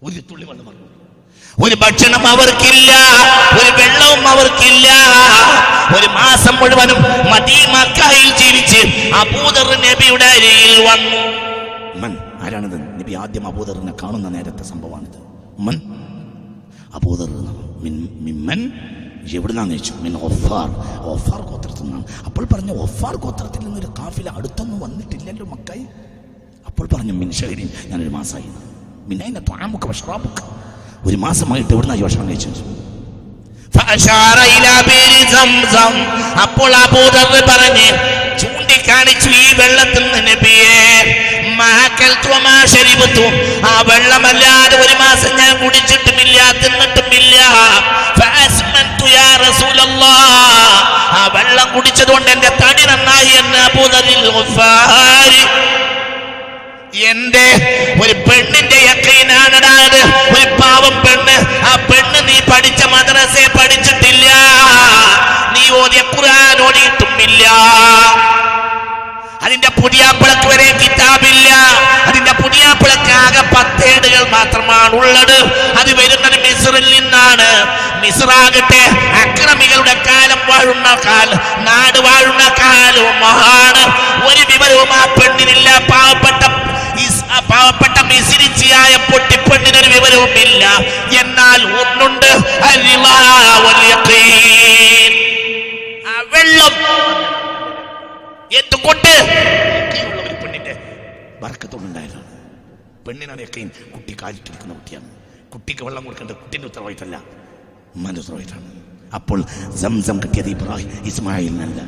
ഒരു തുള്ളി വെള്ളം ഒരു ഭക്ഷണം അവർക്കില്ല ഒരു വെള്ളവും അവർക്കില്ല. ഒരു മാസം മുഴുവനും മദീമക്കായിൽ ജീവിച്ച് അബൂദർ നബിയുടെ അരിയിൽ വന്നു. മൻ ആരാണിത്? നബി ആദ്യം അബൂദറിനെ കാണുന്ന നേരത്തെ സംഭവമാണിത്. മൻ അബൂദർ മിൻ മിമ്മൻ എവിടുന്നാന്ന് ചോദിച്ചു മിൻ ഒഫാർ. ഒഫാർ ഗോത്രത്തിൽ നിന്നാണ്. അപ്പോൾ പറഞ്ഞു ഒഫാർ ഗോത്രത്തിൽ നിന്നൊരു കാഫില അടുത്തൊന്നും വന്നിട്ടില്ലല്ലോ മക്കായി. അപ്പോൾ പറഞ്ഞു മിൻഷഹരി ഞാനൊരു മാസമായി മിന്നൈന ത്വാമുക്ക് വഷ്റാബുക്ക് ഒരു മാസമായിട്ട് എവിടുന്നായി ഭക്ഷണം കഴിച്ചു അപ്പോൾ അബൂദർ പറഞ്ഞ് ചൂണ്ടിക്കാണിച്ചു ഈ വെള്ളത്തിൽ നബിയേ. ആ വെള്ളമല്ലാതെ ഒരു മാസം ഞാൻ കുടിച്ചിട്ടുമില്ല തിന്നിട്ടുമില്ല. ആ വെള്ളം കുടിച്ചതുകൊണ്ട് എന്റെ തടി നന്നായി എന്ന് അബൂദറിൽ എന്റെ ഒരു പെണ്ണിന്റെ യക്കീനാണിടാത് ഒരു പാവം പെണ്ണ്. ആ പെണ്ണ് നീ പഠിച്ച മദ്രസയെ പഠിച്ചിട്ടില്ല. നീ ഓതിയ ഖുർആൻ ഓടിയിട്ടുമില്ല അതിന്റെ പുതിയാപ്പിളക്ക് വരെ കിതാബില്ല. അതിന്റെ പുതിയാപ്പിളക്ക് ആകെ പത്തേടുകൾ മാത്രമാണ് ഉള്ളത് അത് വരുന്നത് മിസ്രിൽ നിന്നാണ്. മിസറാകട്ടെ അക്രമികളുടെ കാലം വാഴുന്ന കാലം നാട് വാഴുന്ന കാലവുമാണ് ഒരു വിവരവും ആ പെണ്ണിനില്ല. പാവപ്പെട്ട പാവപ്പെട്ട മിസിരിച്ചിയായ പൊട്ടിപ്പെണ്ണിനൊരു വിവരവുമില്ല. എന്നാൽ ഒന്നുണ്ട്. ആ വെള്ളം എന്തുകൊണ്ട്? ഒരു പെണ്ണിന്റെ ബർക്കത്തോടുണ്ടായതാണ് പെണ്ണിനാണ് യക്കീൻ കുട്ടി കാലിട്ടിരിക്കുന്ന കുട്ടിയാണ്. കുട്ടിക്ക് വെള്ളം കൊടുക്കേണ്ട കുട്ടിന്റെ ഉത്തരവാദിത്തമല്ല ഉമ്മാന്റെ ഉത്തരവാദിത്തമാണ്. അപ്പോൾ സംസം കിട്ടിയത് ഇബ്രാഹിം ഇസ്മായിലിനല്ല.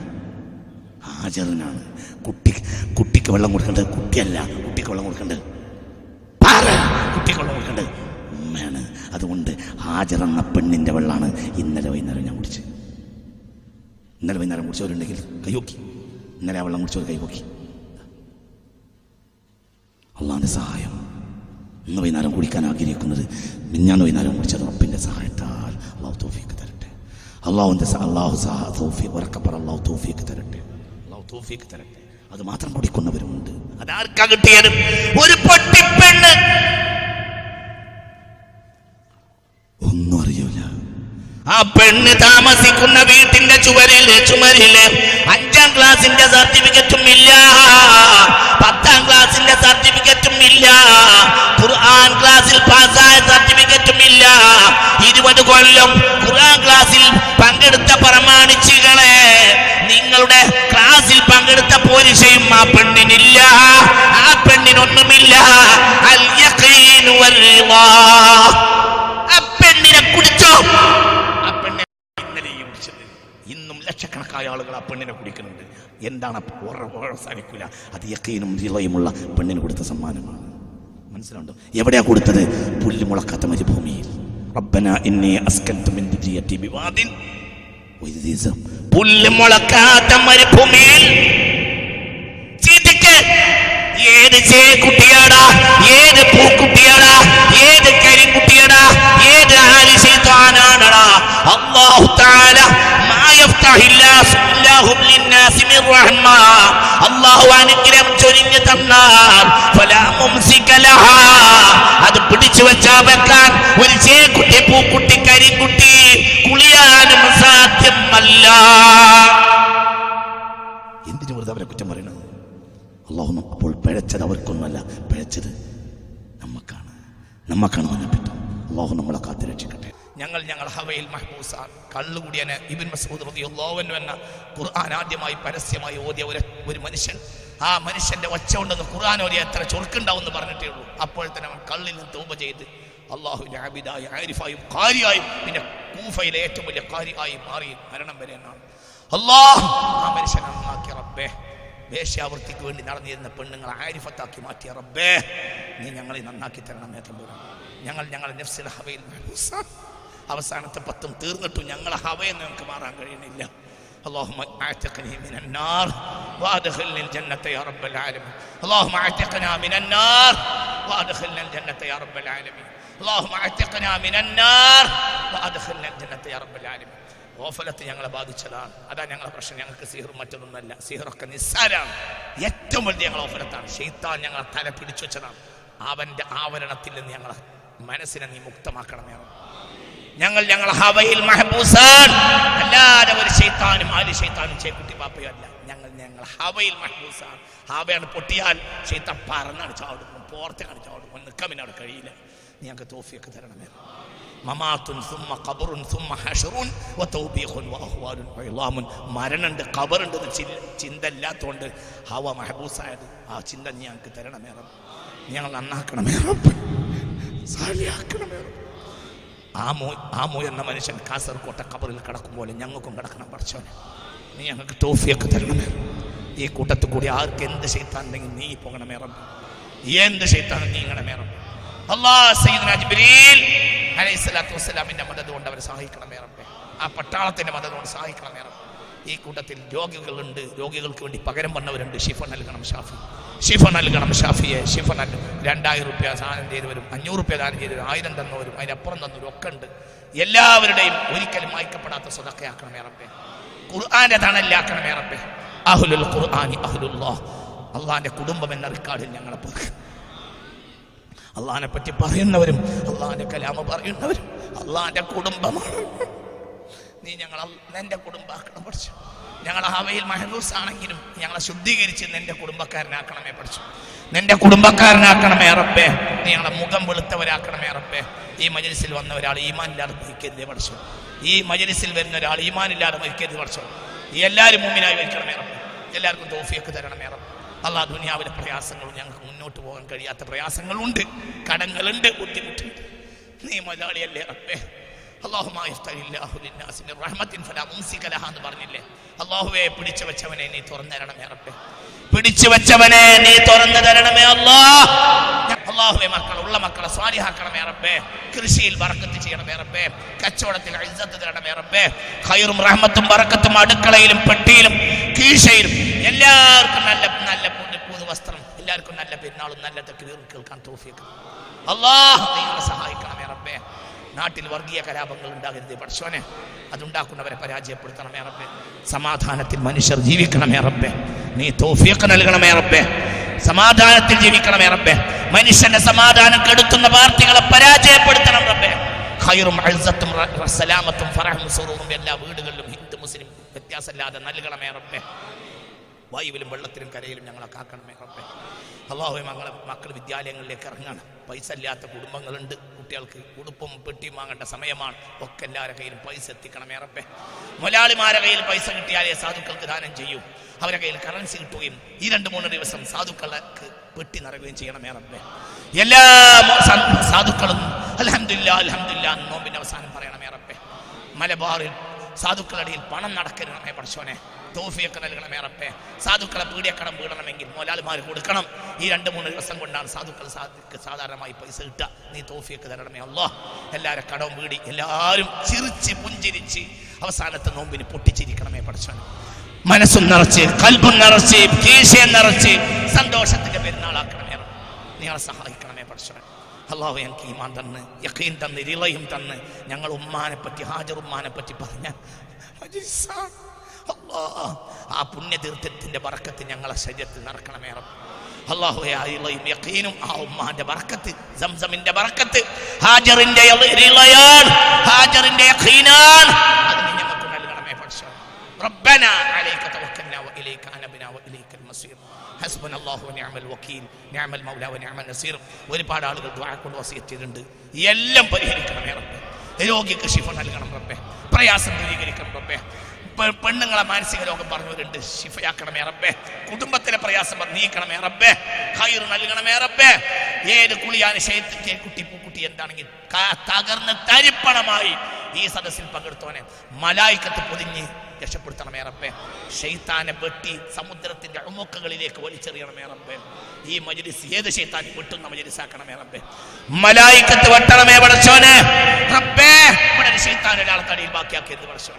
ഹാജറിനാണ്. കുട്ടി കുട്ടിക്ക് വെള്ളം കൊടുക്കേണ്ടത് കുട്ടിയല്ല കുട്ടിക്ക് വെള്ളം കൊടുക്കേണ്ടത്. പാറ കുട്ടിക്ക് വെള്ളം കൊടുക്കേണ്ടത്. ഉമ്മയാണ്. അതുകൊണ്ട് ഹാജറെന്ന എന്ന പെണ്ണിന്റെ വെള്ളമാണ് ഇന്നലെ വൈകുന്നേരം ഞാൻ കുടിച്ചത് ഇന്നലെ വൈകുന്നേരം കുടിച്ചവരുണ്ടെങ്കിൽ കൈയോക്കി ഇന്നലെ ആ വെള്ളം കുടിച്ചവർ കൈപോക്കി അള്ളാന്റെ സഹായം. ഇന്ന് വൈകുന്നേരം കുടിക്കാൻ ആഗ്രഹിക്കുന്നത് മിഞ്ഞാന്ന് വൈകുന്നേരം കുടിച്ചത് റബ്ബിന്റെ സഹായത്താൽ അള്ളാഹു തോഫിക്ക് തരട്ടെ. അള്ളാഹുവിന്റെ സ- അള്ളാഹു സഹ തോഫി ഉറക്കപ്പറ അള്ളാഹു തോഫിക്ക് തരട്ടെ. അള്ളാഹു തോഫിക്ക് തരട്ടെ. അത് മാത്രം കുടിക്കുന്നവരുമുണ്ട് അതാർക്കാ കിട്ടിയത്? ഒരു പൊട്ടിപ്പെണ്ണ് ഒന്നും അറിയൂല. ആ പെണ്ണ് താമസിക്കുന്ന വീട്ടിന്റെ ചുവരിൽ ചുമരിൽ അഞ്ചാം ക്ലാസിന്റെ സർട്ടിഫിക്കറ്റും ഇല്ല. പത്താം ക്ലാസിന്റെ സർട്ടിഫിക്കറ്റും ഇല്ല. ഖുർആൻ ക്ലാസ്സിൽ പാസ്സായ സർട്ടിഫിക്കറ്റും ഇല്ല. ഇരുപത് കൊല്ലം ഖുർആൻ ക്ലാസ്സിൽ പങ്കെടുത്ത പ്രമാണിച്ചുകളെ നിങ്ങളുടെ ക്ലാസ്സിൽ പങ്കെടുത്ത പോലീസയും ആ പെണ്ണിനില്ല. ആ പെണ്ണിനൊന്നുമില്ല. അൽ യഖീനു വൽ റിളാ. ആ പെണ്ണിനെ കുടിച്ചോ ആ പെണ്ണെ ഇന്നലെയും കുടിച്ചത് ഇന്നും ലക്ഷക്കണക്കായ ആളുകൾ ആ പെണ്ണിനെ കുടിക്കുന്നുണ്ട്. എന്താണ് അവസാനിക്കില്ല അത് യക്കീനും റിളയുമുള്ള പെണ്ണിന് കൊടുത്ത സമ്മാനമാണ്. മനസ്സിലുണ്ടോ എവിടെയാ കൊടുത്തത്? പുല്ലുമുളക്കാത്ത മരുഭൂമിയിൽ. റബ്ബന ഇന്നീ അസ്കൻതു മിൻ ദുരിയത്തി ബിവാദിൻ. വൈദി സം. പുല്ല് മുളക്കാത്ത മരുഭൂമിയിൽ ഏത് ഏത് പൂക്കുട്ടിയാടാ ഏത് കരിക്കുട്ടിയാടാ അല്ലാഹു അനുഗ്രഹം ചൊരിഞ്ഞു തന്നാൽ അത് പിടിച്ചു വെച്ചാ വെക്കാൻ. ഒരു ചേക്കുട്ടി പൂക്കുട്ടി കരിക്കുട്ടി കുളിയാനും സാധ്യമല്ല. എന്തിനു വെറുതെ അവരെ കുറ്റം പറയണത്? അള്ളാഹു അപ്പോൾ പിഴച്ചത് അവർക്കൊന്നുമല്ല. പിഴച്ചത് നമ്മക്കാണ്. നമ്മക്കാണ് അള്ളാഹു നമ്മളെ കാത്തു രക്ഷിക്കട്ടെ. ഞങ്ങൾ ഞങ്ങൾ ഹവയിൽ മഹബൂസാണ് കള്ളുകൂടിയന് ഇബിൻ മസൂദ് അൻഹു എന്ന ഖുർആൻ ആദ്യമായി പരസ്യമായി ഓതിയ ഒരു ഒരു മനുഷ്യൻ. ആ മനുഷ്യന്റെ ഒച്ച ഉണ്ടെന്ന് ഖുർആൻ ഓതിയ എത്ര ചൊറുക്കുണ്ടാവും എന്ന് പറഞ്ഞിട്ടേ ഉള്ളൂ. അപ്പോൾ തന്നെ അവൻ കള്ളിൽ നിന്ന് തൂമ്പ ചെയ്ത് അള്ളാഹുവിന്റെ ആബിദായി ആരിഫായും കാരിയായും പിന്നെ കൂഫയിലെ ഏറ്റവും വലിയ കാരിയായി മാറി മരണം വരെ എന്നാണ്. അള്ളാഹ് ആ മനുഷ്യനെ നന്നാക്കിയ റബ്ബേ വേശ്യാവൃത്തിക്ക് വേണ്ടി നടന്നിരുന്ന പെണ്ണുങ്ങളെ ആരിഫത്താക്കി മാറ്റിയ റബ്ബേ നീ ഞങ്ങളെ നന്നാക്കി തരണം തമ്പുരാൻ. ഞങ്ങൾ ഞങ്ങളുടെ നഫ്സിൽ ഹവയിൽ. അവസാനത്തെ പത്തും തീർന്നിട്ടും ഞങ്ങളെ ഹവയിൽ ഞങ്ങൾക്ക് മാറാൻ കഴിയുന്നില്ല اللهم اعتقني من النار وادخلني الجنة يا رب العالمين اللهم اعتقنا من النار وادخلنا الجنة يا رب العالمين اللهم اعتقنا من النار وادخلنا الجنة يا رب العالمين ഓഫലത്ത് ഞങ്ങളെ ബാധിച്ചതാണ് അതാ ഞങ്ങളെ പ്രശ്നം ഞങ്ങൾക്ക് സീഹറും മറ്റൊന്നുമല്ല സീഹറൊക്കെ നിസ്സാരാണ് ഏറ്റവും വലിയ ഞങ്ങൾ ഓഫലത്താണ് ഷെയ്ത്താൻ ഞങ്ങളെ തല പിടിച്ചു വെച്ചതാണ് അവന്റെ ആവരണത്തിൽ നിന്ന് ഞങ്ങളെ മനസ്സിനെ നീ മുക്തമാക്കണമേ റബ്ബേ ഞങ്ങൾ ഞങ്ങൾ ഹവയിൽ മഹബൂസാൻ. അല്ലാതെ ഒരു ശൈത്താനും ആര് ശൈത്താനും ചേക്കുട്ടി പാപ്പയും അല്ല ഞങ്ങൾ ഞങ്ങൾ ഹവയിൽ മഹബൂസാൻ. ഹവയാണ് പൊട്ടിയാൽ ശൈത്താൻ പറന്നാണ് ചാടും. പോർത്തേക്കാണ് ചാടും. അവിടെ കഴിയില്ല. ഞങ്ങൾക്ക് തോഫിയൊക്കെ തരണമേ. മമാത്തുൻ സുമ്മ ഖബറുൻ സുമ്മ ഹഷറുൻ വതൗബീഖുൻ വഅഹ്വാലുൻ വഇളാമുൻ മരണുണ്ട് ഖബറുണ്ട് ചിന്ത ഇല്ലാത്തതുകൊണ്ട് ഹവ മഹബൂസായത് ആ ചിന്ത ഞങ്ങൾക്ക് തരണമേ റബ്ബ്. ഞങ്ങൾ നന്നാക്കണമേ റബ്ബ്. സാലിയാക്കണമേ റബ്ബ്. ആ മോ ആ എന്ന മനുഷ്യൻ കാസർകോട്ടെ കബറിൽ കിടക്കും പോലെ ഞങ്ങൾക്കും കിടക്കണം പഠിച്ചോനെ നീ ഞങ്ങൾക്ക് തോഫിയൊക്കെ തരണമേ. ഈ കൂട്ടത്തിൽ കൂടി ആർക്ക് എന്ത് ചെയ്താണെങ്കിൽ നീ പോകണമേ റബ്ബ്. എന്ത് നീ നീങ്ങണമേ റബ്ബ്. അലൈഹിസ്സലാത്തു വസ്സലാമിന്റെ മദത് കൊണ്ട് അവരെ സഹായിക്കണമേ റബ്ബേ. ആ പട്ടാളത്തിന്റെ മദത് കൊണ്ട് സഹായിക്കണമേ റബ്ബേ. ഈ കൂട്ടത്തിൽ രോഗികളുണ്ട്. രോഗികൾക്ക് വേണ്ടി പകരം വന്നവരുണ്ട്. ഷിഫ നൽകണം ഷാഫി. ഷിഫ നൽകണം ഷാഫിയെ. ഷിഫ നൽകും രണ്ടായിരം റുപ്യ സാധനം ചെയ്തവരും അഞ്ഞൂറ് റുപ്യ ദാനം ചെയ്തവരും ആയിരം തന്നവരും. അതിനപ്പുറം തന്നവരും ഒക്കെ ഉണ്ട്. എല്ലാവരുടെയും ഒരിക്കലും വായിക്കപ്പെടാത്ത സ്വതക്കയാക്കണം ഏറപ്പേ ഖുർആാന്റെ തണലാക്കണമേ ഏറപ്പേ അഹുലുൽ ഖുർആാനി അഹുലുല്ലാ അള്ളാന്റെ കുടുംബം എന്ന റിക്കാർഡിൽ ഞങ്ങളെ അള്ളാഹിനെ പറ്റി പറയുന്നവരും അള്ളാഹിന്റെ കലാമ പറയുന്നവരും അള്ളാഹിന്റെ കുടുംബമാണ്. നീ ഞങ്ങളെ നിന്റെ കുടുംബാക്കണം പഠിച്ചു. ഞങ്ങൾ ഹവയിൽ മഹനൂസ് ആണെങ്കിലും ഞങ്ങളെ ശുദ്ധീകരിച്ച് നിന്റെ കുടുംബക്കാരനാക്കണമേ പഠിച്ചു. നിന്റെ കുടുംബക്കാരനാക്കണമേ റബ്ബേ. നീ ഞങ്ങളെ മുഖം വെളുത്തവരാക്കണമേ റബ്ബേ. ഈ മജലിസിൽ വന്ന ഒരാൾ ഈമാനില്ലാതെ മരിക്കരുതേ പഠിച്ചു. ഈ മജലിസിൽ വരുന്ന ഒരാൾ ഈമാനില്ലാതെ മരിക്കരുത് പഠിച്ചു. എല്ലാവരും മുമ്പിനായി വയ്ക്കണമേ റബ്ബേ. എല്ലാവർക്കും തോഫിയൊക്കെ തരണമേ റബ്ബേ. അള്ളാഹ് ദുനിയാവിലെ പ്രയാസങ്ങളും ഞങ്ങൾക്ക് മുന്നോട്ട് പോകാൻ കഴിയാത്ത പ്രയാസങ്ങളുണ്ട്. കടങ്ങളുണ്ട് ബുദ്ധിമുട്ടുണ്ട്. നീ മലയാളിയല്ലേ അള്ളാഹുമായ എന്ന് പറഞ്ഞില്ലേ? അള്ളാഹുവെ പിടിച്ചു വെച്ചവനെ നീ തുറന്നു തരണമേ റബ്ബേ. പിടിച്ചു വെച്ചവനെ നീ തുറന്നു തരണമേ അല്ലാ. അള്ളാഹുവെ മക്കൾ ഉള്ള മക്കളെ സ്വാലിഹാക്കണമേ റബ്ബേ. കൃഷിയിൽ വറക്കത്ത് ചെയ്യണമേ റബ്ബേ. കച്ചവടത്തിൽ ഇജ്ജത്ത് തരണമേ റബ്ബേ. ഖൈറും റഹ്മത്തും വറക്കത്തും അടുക്കളയിലും പെട്ടിയിലും കീശയിലും എല്ലാവർക്കും നല്ല നല്ല പുതു വസ്ത്രം. എല്ലാവർക്കും നല്ല പെരുന്നാളും നല്ല തെക്കുവീറും കേൾക്കാൻ തോഫിക്ക് അള്ളാഹു സഹായിക്കണമേ റബ്ബേ നാട്ടിൽ വർഗീയ കലാപങ്ങൾ ഉണ്ടാകരുത്. പഠിച്ചോനെ അതുണ്ടാക്കുന്നവരെ പരാജയപ്പെടുത്തണമേ റബ്ബെ. സമാധാനത്തിൽ മനുഷ്യർ ജീവിക്കണമേ റബ്ബെ. നീ തോഫിയൊക്കെ നൽകണമേ റബ്ബെ. സമാധാനത്തിൽ ജീവിക്കണമേ റബ്ബെ. മനുഷ്യന്റെ സമാധാനം കെടുത്തുന്ന പാർട്ടികളെ പരാജയപ്പെടുത്തണം റബ്ബെ. ഖൈറും അൽസത്തും സലാമത്തും ഫറഹും സുറൂറും എല്ലാ വീടുകളിലും ഹിന്ദു മുസ്ലിം വ്യത്യാസമില്ലാതെ നൽകണമേ റബ്ബെ. വായുവിലും വെള്ളത്തിലും കരയിലും ഞങ്ങളെ കാക്കണമേ റബ്ബെ. അള്ളാഹു മകളെ മക്കൾ വിദ്യാലയങ്ങളിലേക്ക് ഇറങ്ങണം. പൈസ ഇല്ലാത്ത കുടുംബങ്ങളുണ്ട്. കുട്ടികൾക്ക് ഉടുപ്പും പെട്ടിയും വാങ്ങേണ്ട സമയമാണ്. ഒക്കെ എല്ലാവരുടെ കയ്യിലും പൈസ എത്തിക്കണം ഏറപ്പേ മുലാളിമാരെ കയ്യിൽ പൈസ കിട്ടിയാലേ സാധുക്കൾക്ക് ദാനം ചെയ്യും. അവരുടെ കയ്യിൽ കറൻസി കിട്ടുകയും ഈ രണ്ട് മൂന്ന് ദിവസം സാധുക്കൾക്ക് പെട്ടി നിറയുകയും ചെയ്യണം ഏറപ്പേ എല്ലാ സാധുക്കളും അലഹമില്ല അലഹമില്ല നോമ്പിന്റെ അവസാനം പറയണം ഏറപ്പേ മലബാറിൽ സാധുക്കളുടെ പണം നടക്കരുതണമേ പഠിച്ചോനെ തോഫിയൊക്കെ നൽകണമേ റബ്ബേ. സാധുക്കളെ പീഡിയക്കടം വീടണമെങ്കിൽ മോലാൽമാർ കൊടുക്കണം. ഈ രണ്ട് മൂന്ന് ദിവസം കൊണ്ടാണ് സാധുക്കൾ സാധുക്ക് സാധാരണമായി പൈസ കിട്ടുക. നീ തോഫിയൊക്കെ തരണമേ അല്ലോ എല്ലാവരും കടവും വീടി എല്ലാവരും ചിരിച്ച് പുഞ്ചിരിച്ച് അവസാനത്തെ നോമ്പിന് പൊട്ടിച്ചിരിക്കണമേ പഠിച്ചോനെ മനസ്സും നിറച്ച് കൽബും നിറച്ച് കീശയും നിറച്ച് സന്തോഷത്തിന്റെ പെരുന്നാളാക്കണമേ. നിങ്ങളെ സഹായിക്കണമേ പഠിച്ചവൻ അള്ളാഹു ഞങ്ങൾക്ക് ഈമാൻ തന്ന് യക്കീൻ തന്ന് ഇരിളയും തന്ന് ഞങ്ങൾ ഉമ്മാനെ പറ്റി ഹാജർ ഉമ്മാനെ പറ്റി പറഞ്ഞ. അല്ലാ, ആ പുണ്യതീർത്ഥത്തിന്റെ ബറക്കത്ത് ഞങ്ങളെ ശരീരത്തിൽ നടക്കണമേ റബ്ബ്. അള്ളാഹുവെ ആ ഇളയും യക്കീനും ആ ഉമ്മാന്റെ ബറക്കത്ത് സംസമിന്റെ ബറക്കത്ത് ഹാജറിന്റെ ഇളയാണ് ഹാജറിന്റെ യക്കീനാണ് അത് നീ ഞങ്ങൾക്ക് നൽകണമേ പഠിച്ചോ ربنا عليك توكلنا واليك انبنا واليك المصير حسبنا الله ونعم الوكيل نعم المولى ونعم النصير ഒരുപാട് ആളുകൾ ദുആ കൊണ്ട് വസിയത്ത് ചെയ്തിട്ടുണ്ട് എല്ലാം പരിഹരിക്കണമേ റബ്ബേ രോഗിക്ക് ശിഫ നൽകണം റബ്ബേ പ്രയാസം ദൂരീകരിക്കണം റബ്ബേ പെ- പെണ്ണുങ്ങളെ മാനസിക രോഗം പറഞ്ഞവരുണ്ട്. ശിഫയാക്കണമേ റബ്ബേ. കുടുംബത്തിലെ പ്രയാസം നീക്കണമേ റബ്ബേ. ഖൈർ നൽകണമേ റബ്ബേ. ഏത് കുളിയാണ് ശൈത്യത്തെ കുട്ടി പൂക്കുട്ടി എന്താണെങ്കിൽ തകർന്ന് തരിപ്പണമായി ഈ സദസ്സിൽ പങ്കെടുത്തവനെ മലായിക്കത്ത് പൊതിഞ്ഞ് രക്ഷപ്പെടുത്തണമേ റബ്ബേ. ഷെയ്ത്താനെ വെട്ടി സമുദ്രത്തിന്റെ അമുക്കകളിലേക്ക് വലിച്ചെറിയണമേ റബ്ബേ. ഈ മജ്ലിസ് ഏത് ഷെയ്ത്താൻ വെട്ടുന്ന മജ്ലിസാക്കണമേ റബ്ബേ. മലായിക്കത്ത് വെട്ടണമേ പടച്ചോനെ റബ്ബേ ഇവിടെ ഷെയ്ത്താൻ ഒരാളെ തടിയിൽ ബാക്കിയാക്കിയത് പടച്ചോനെ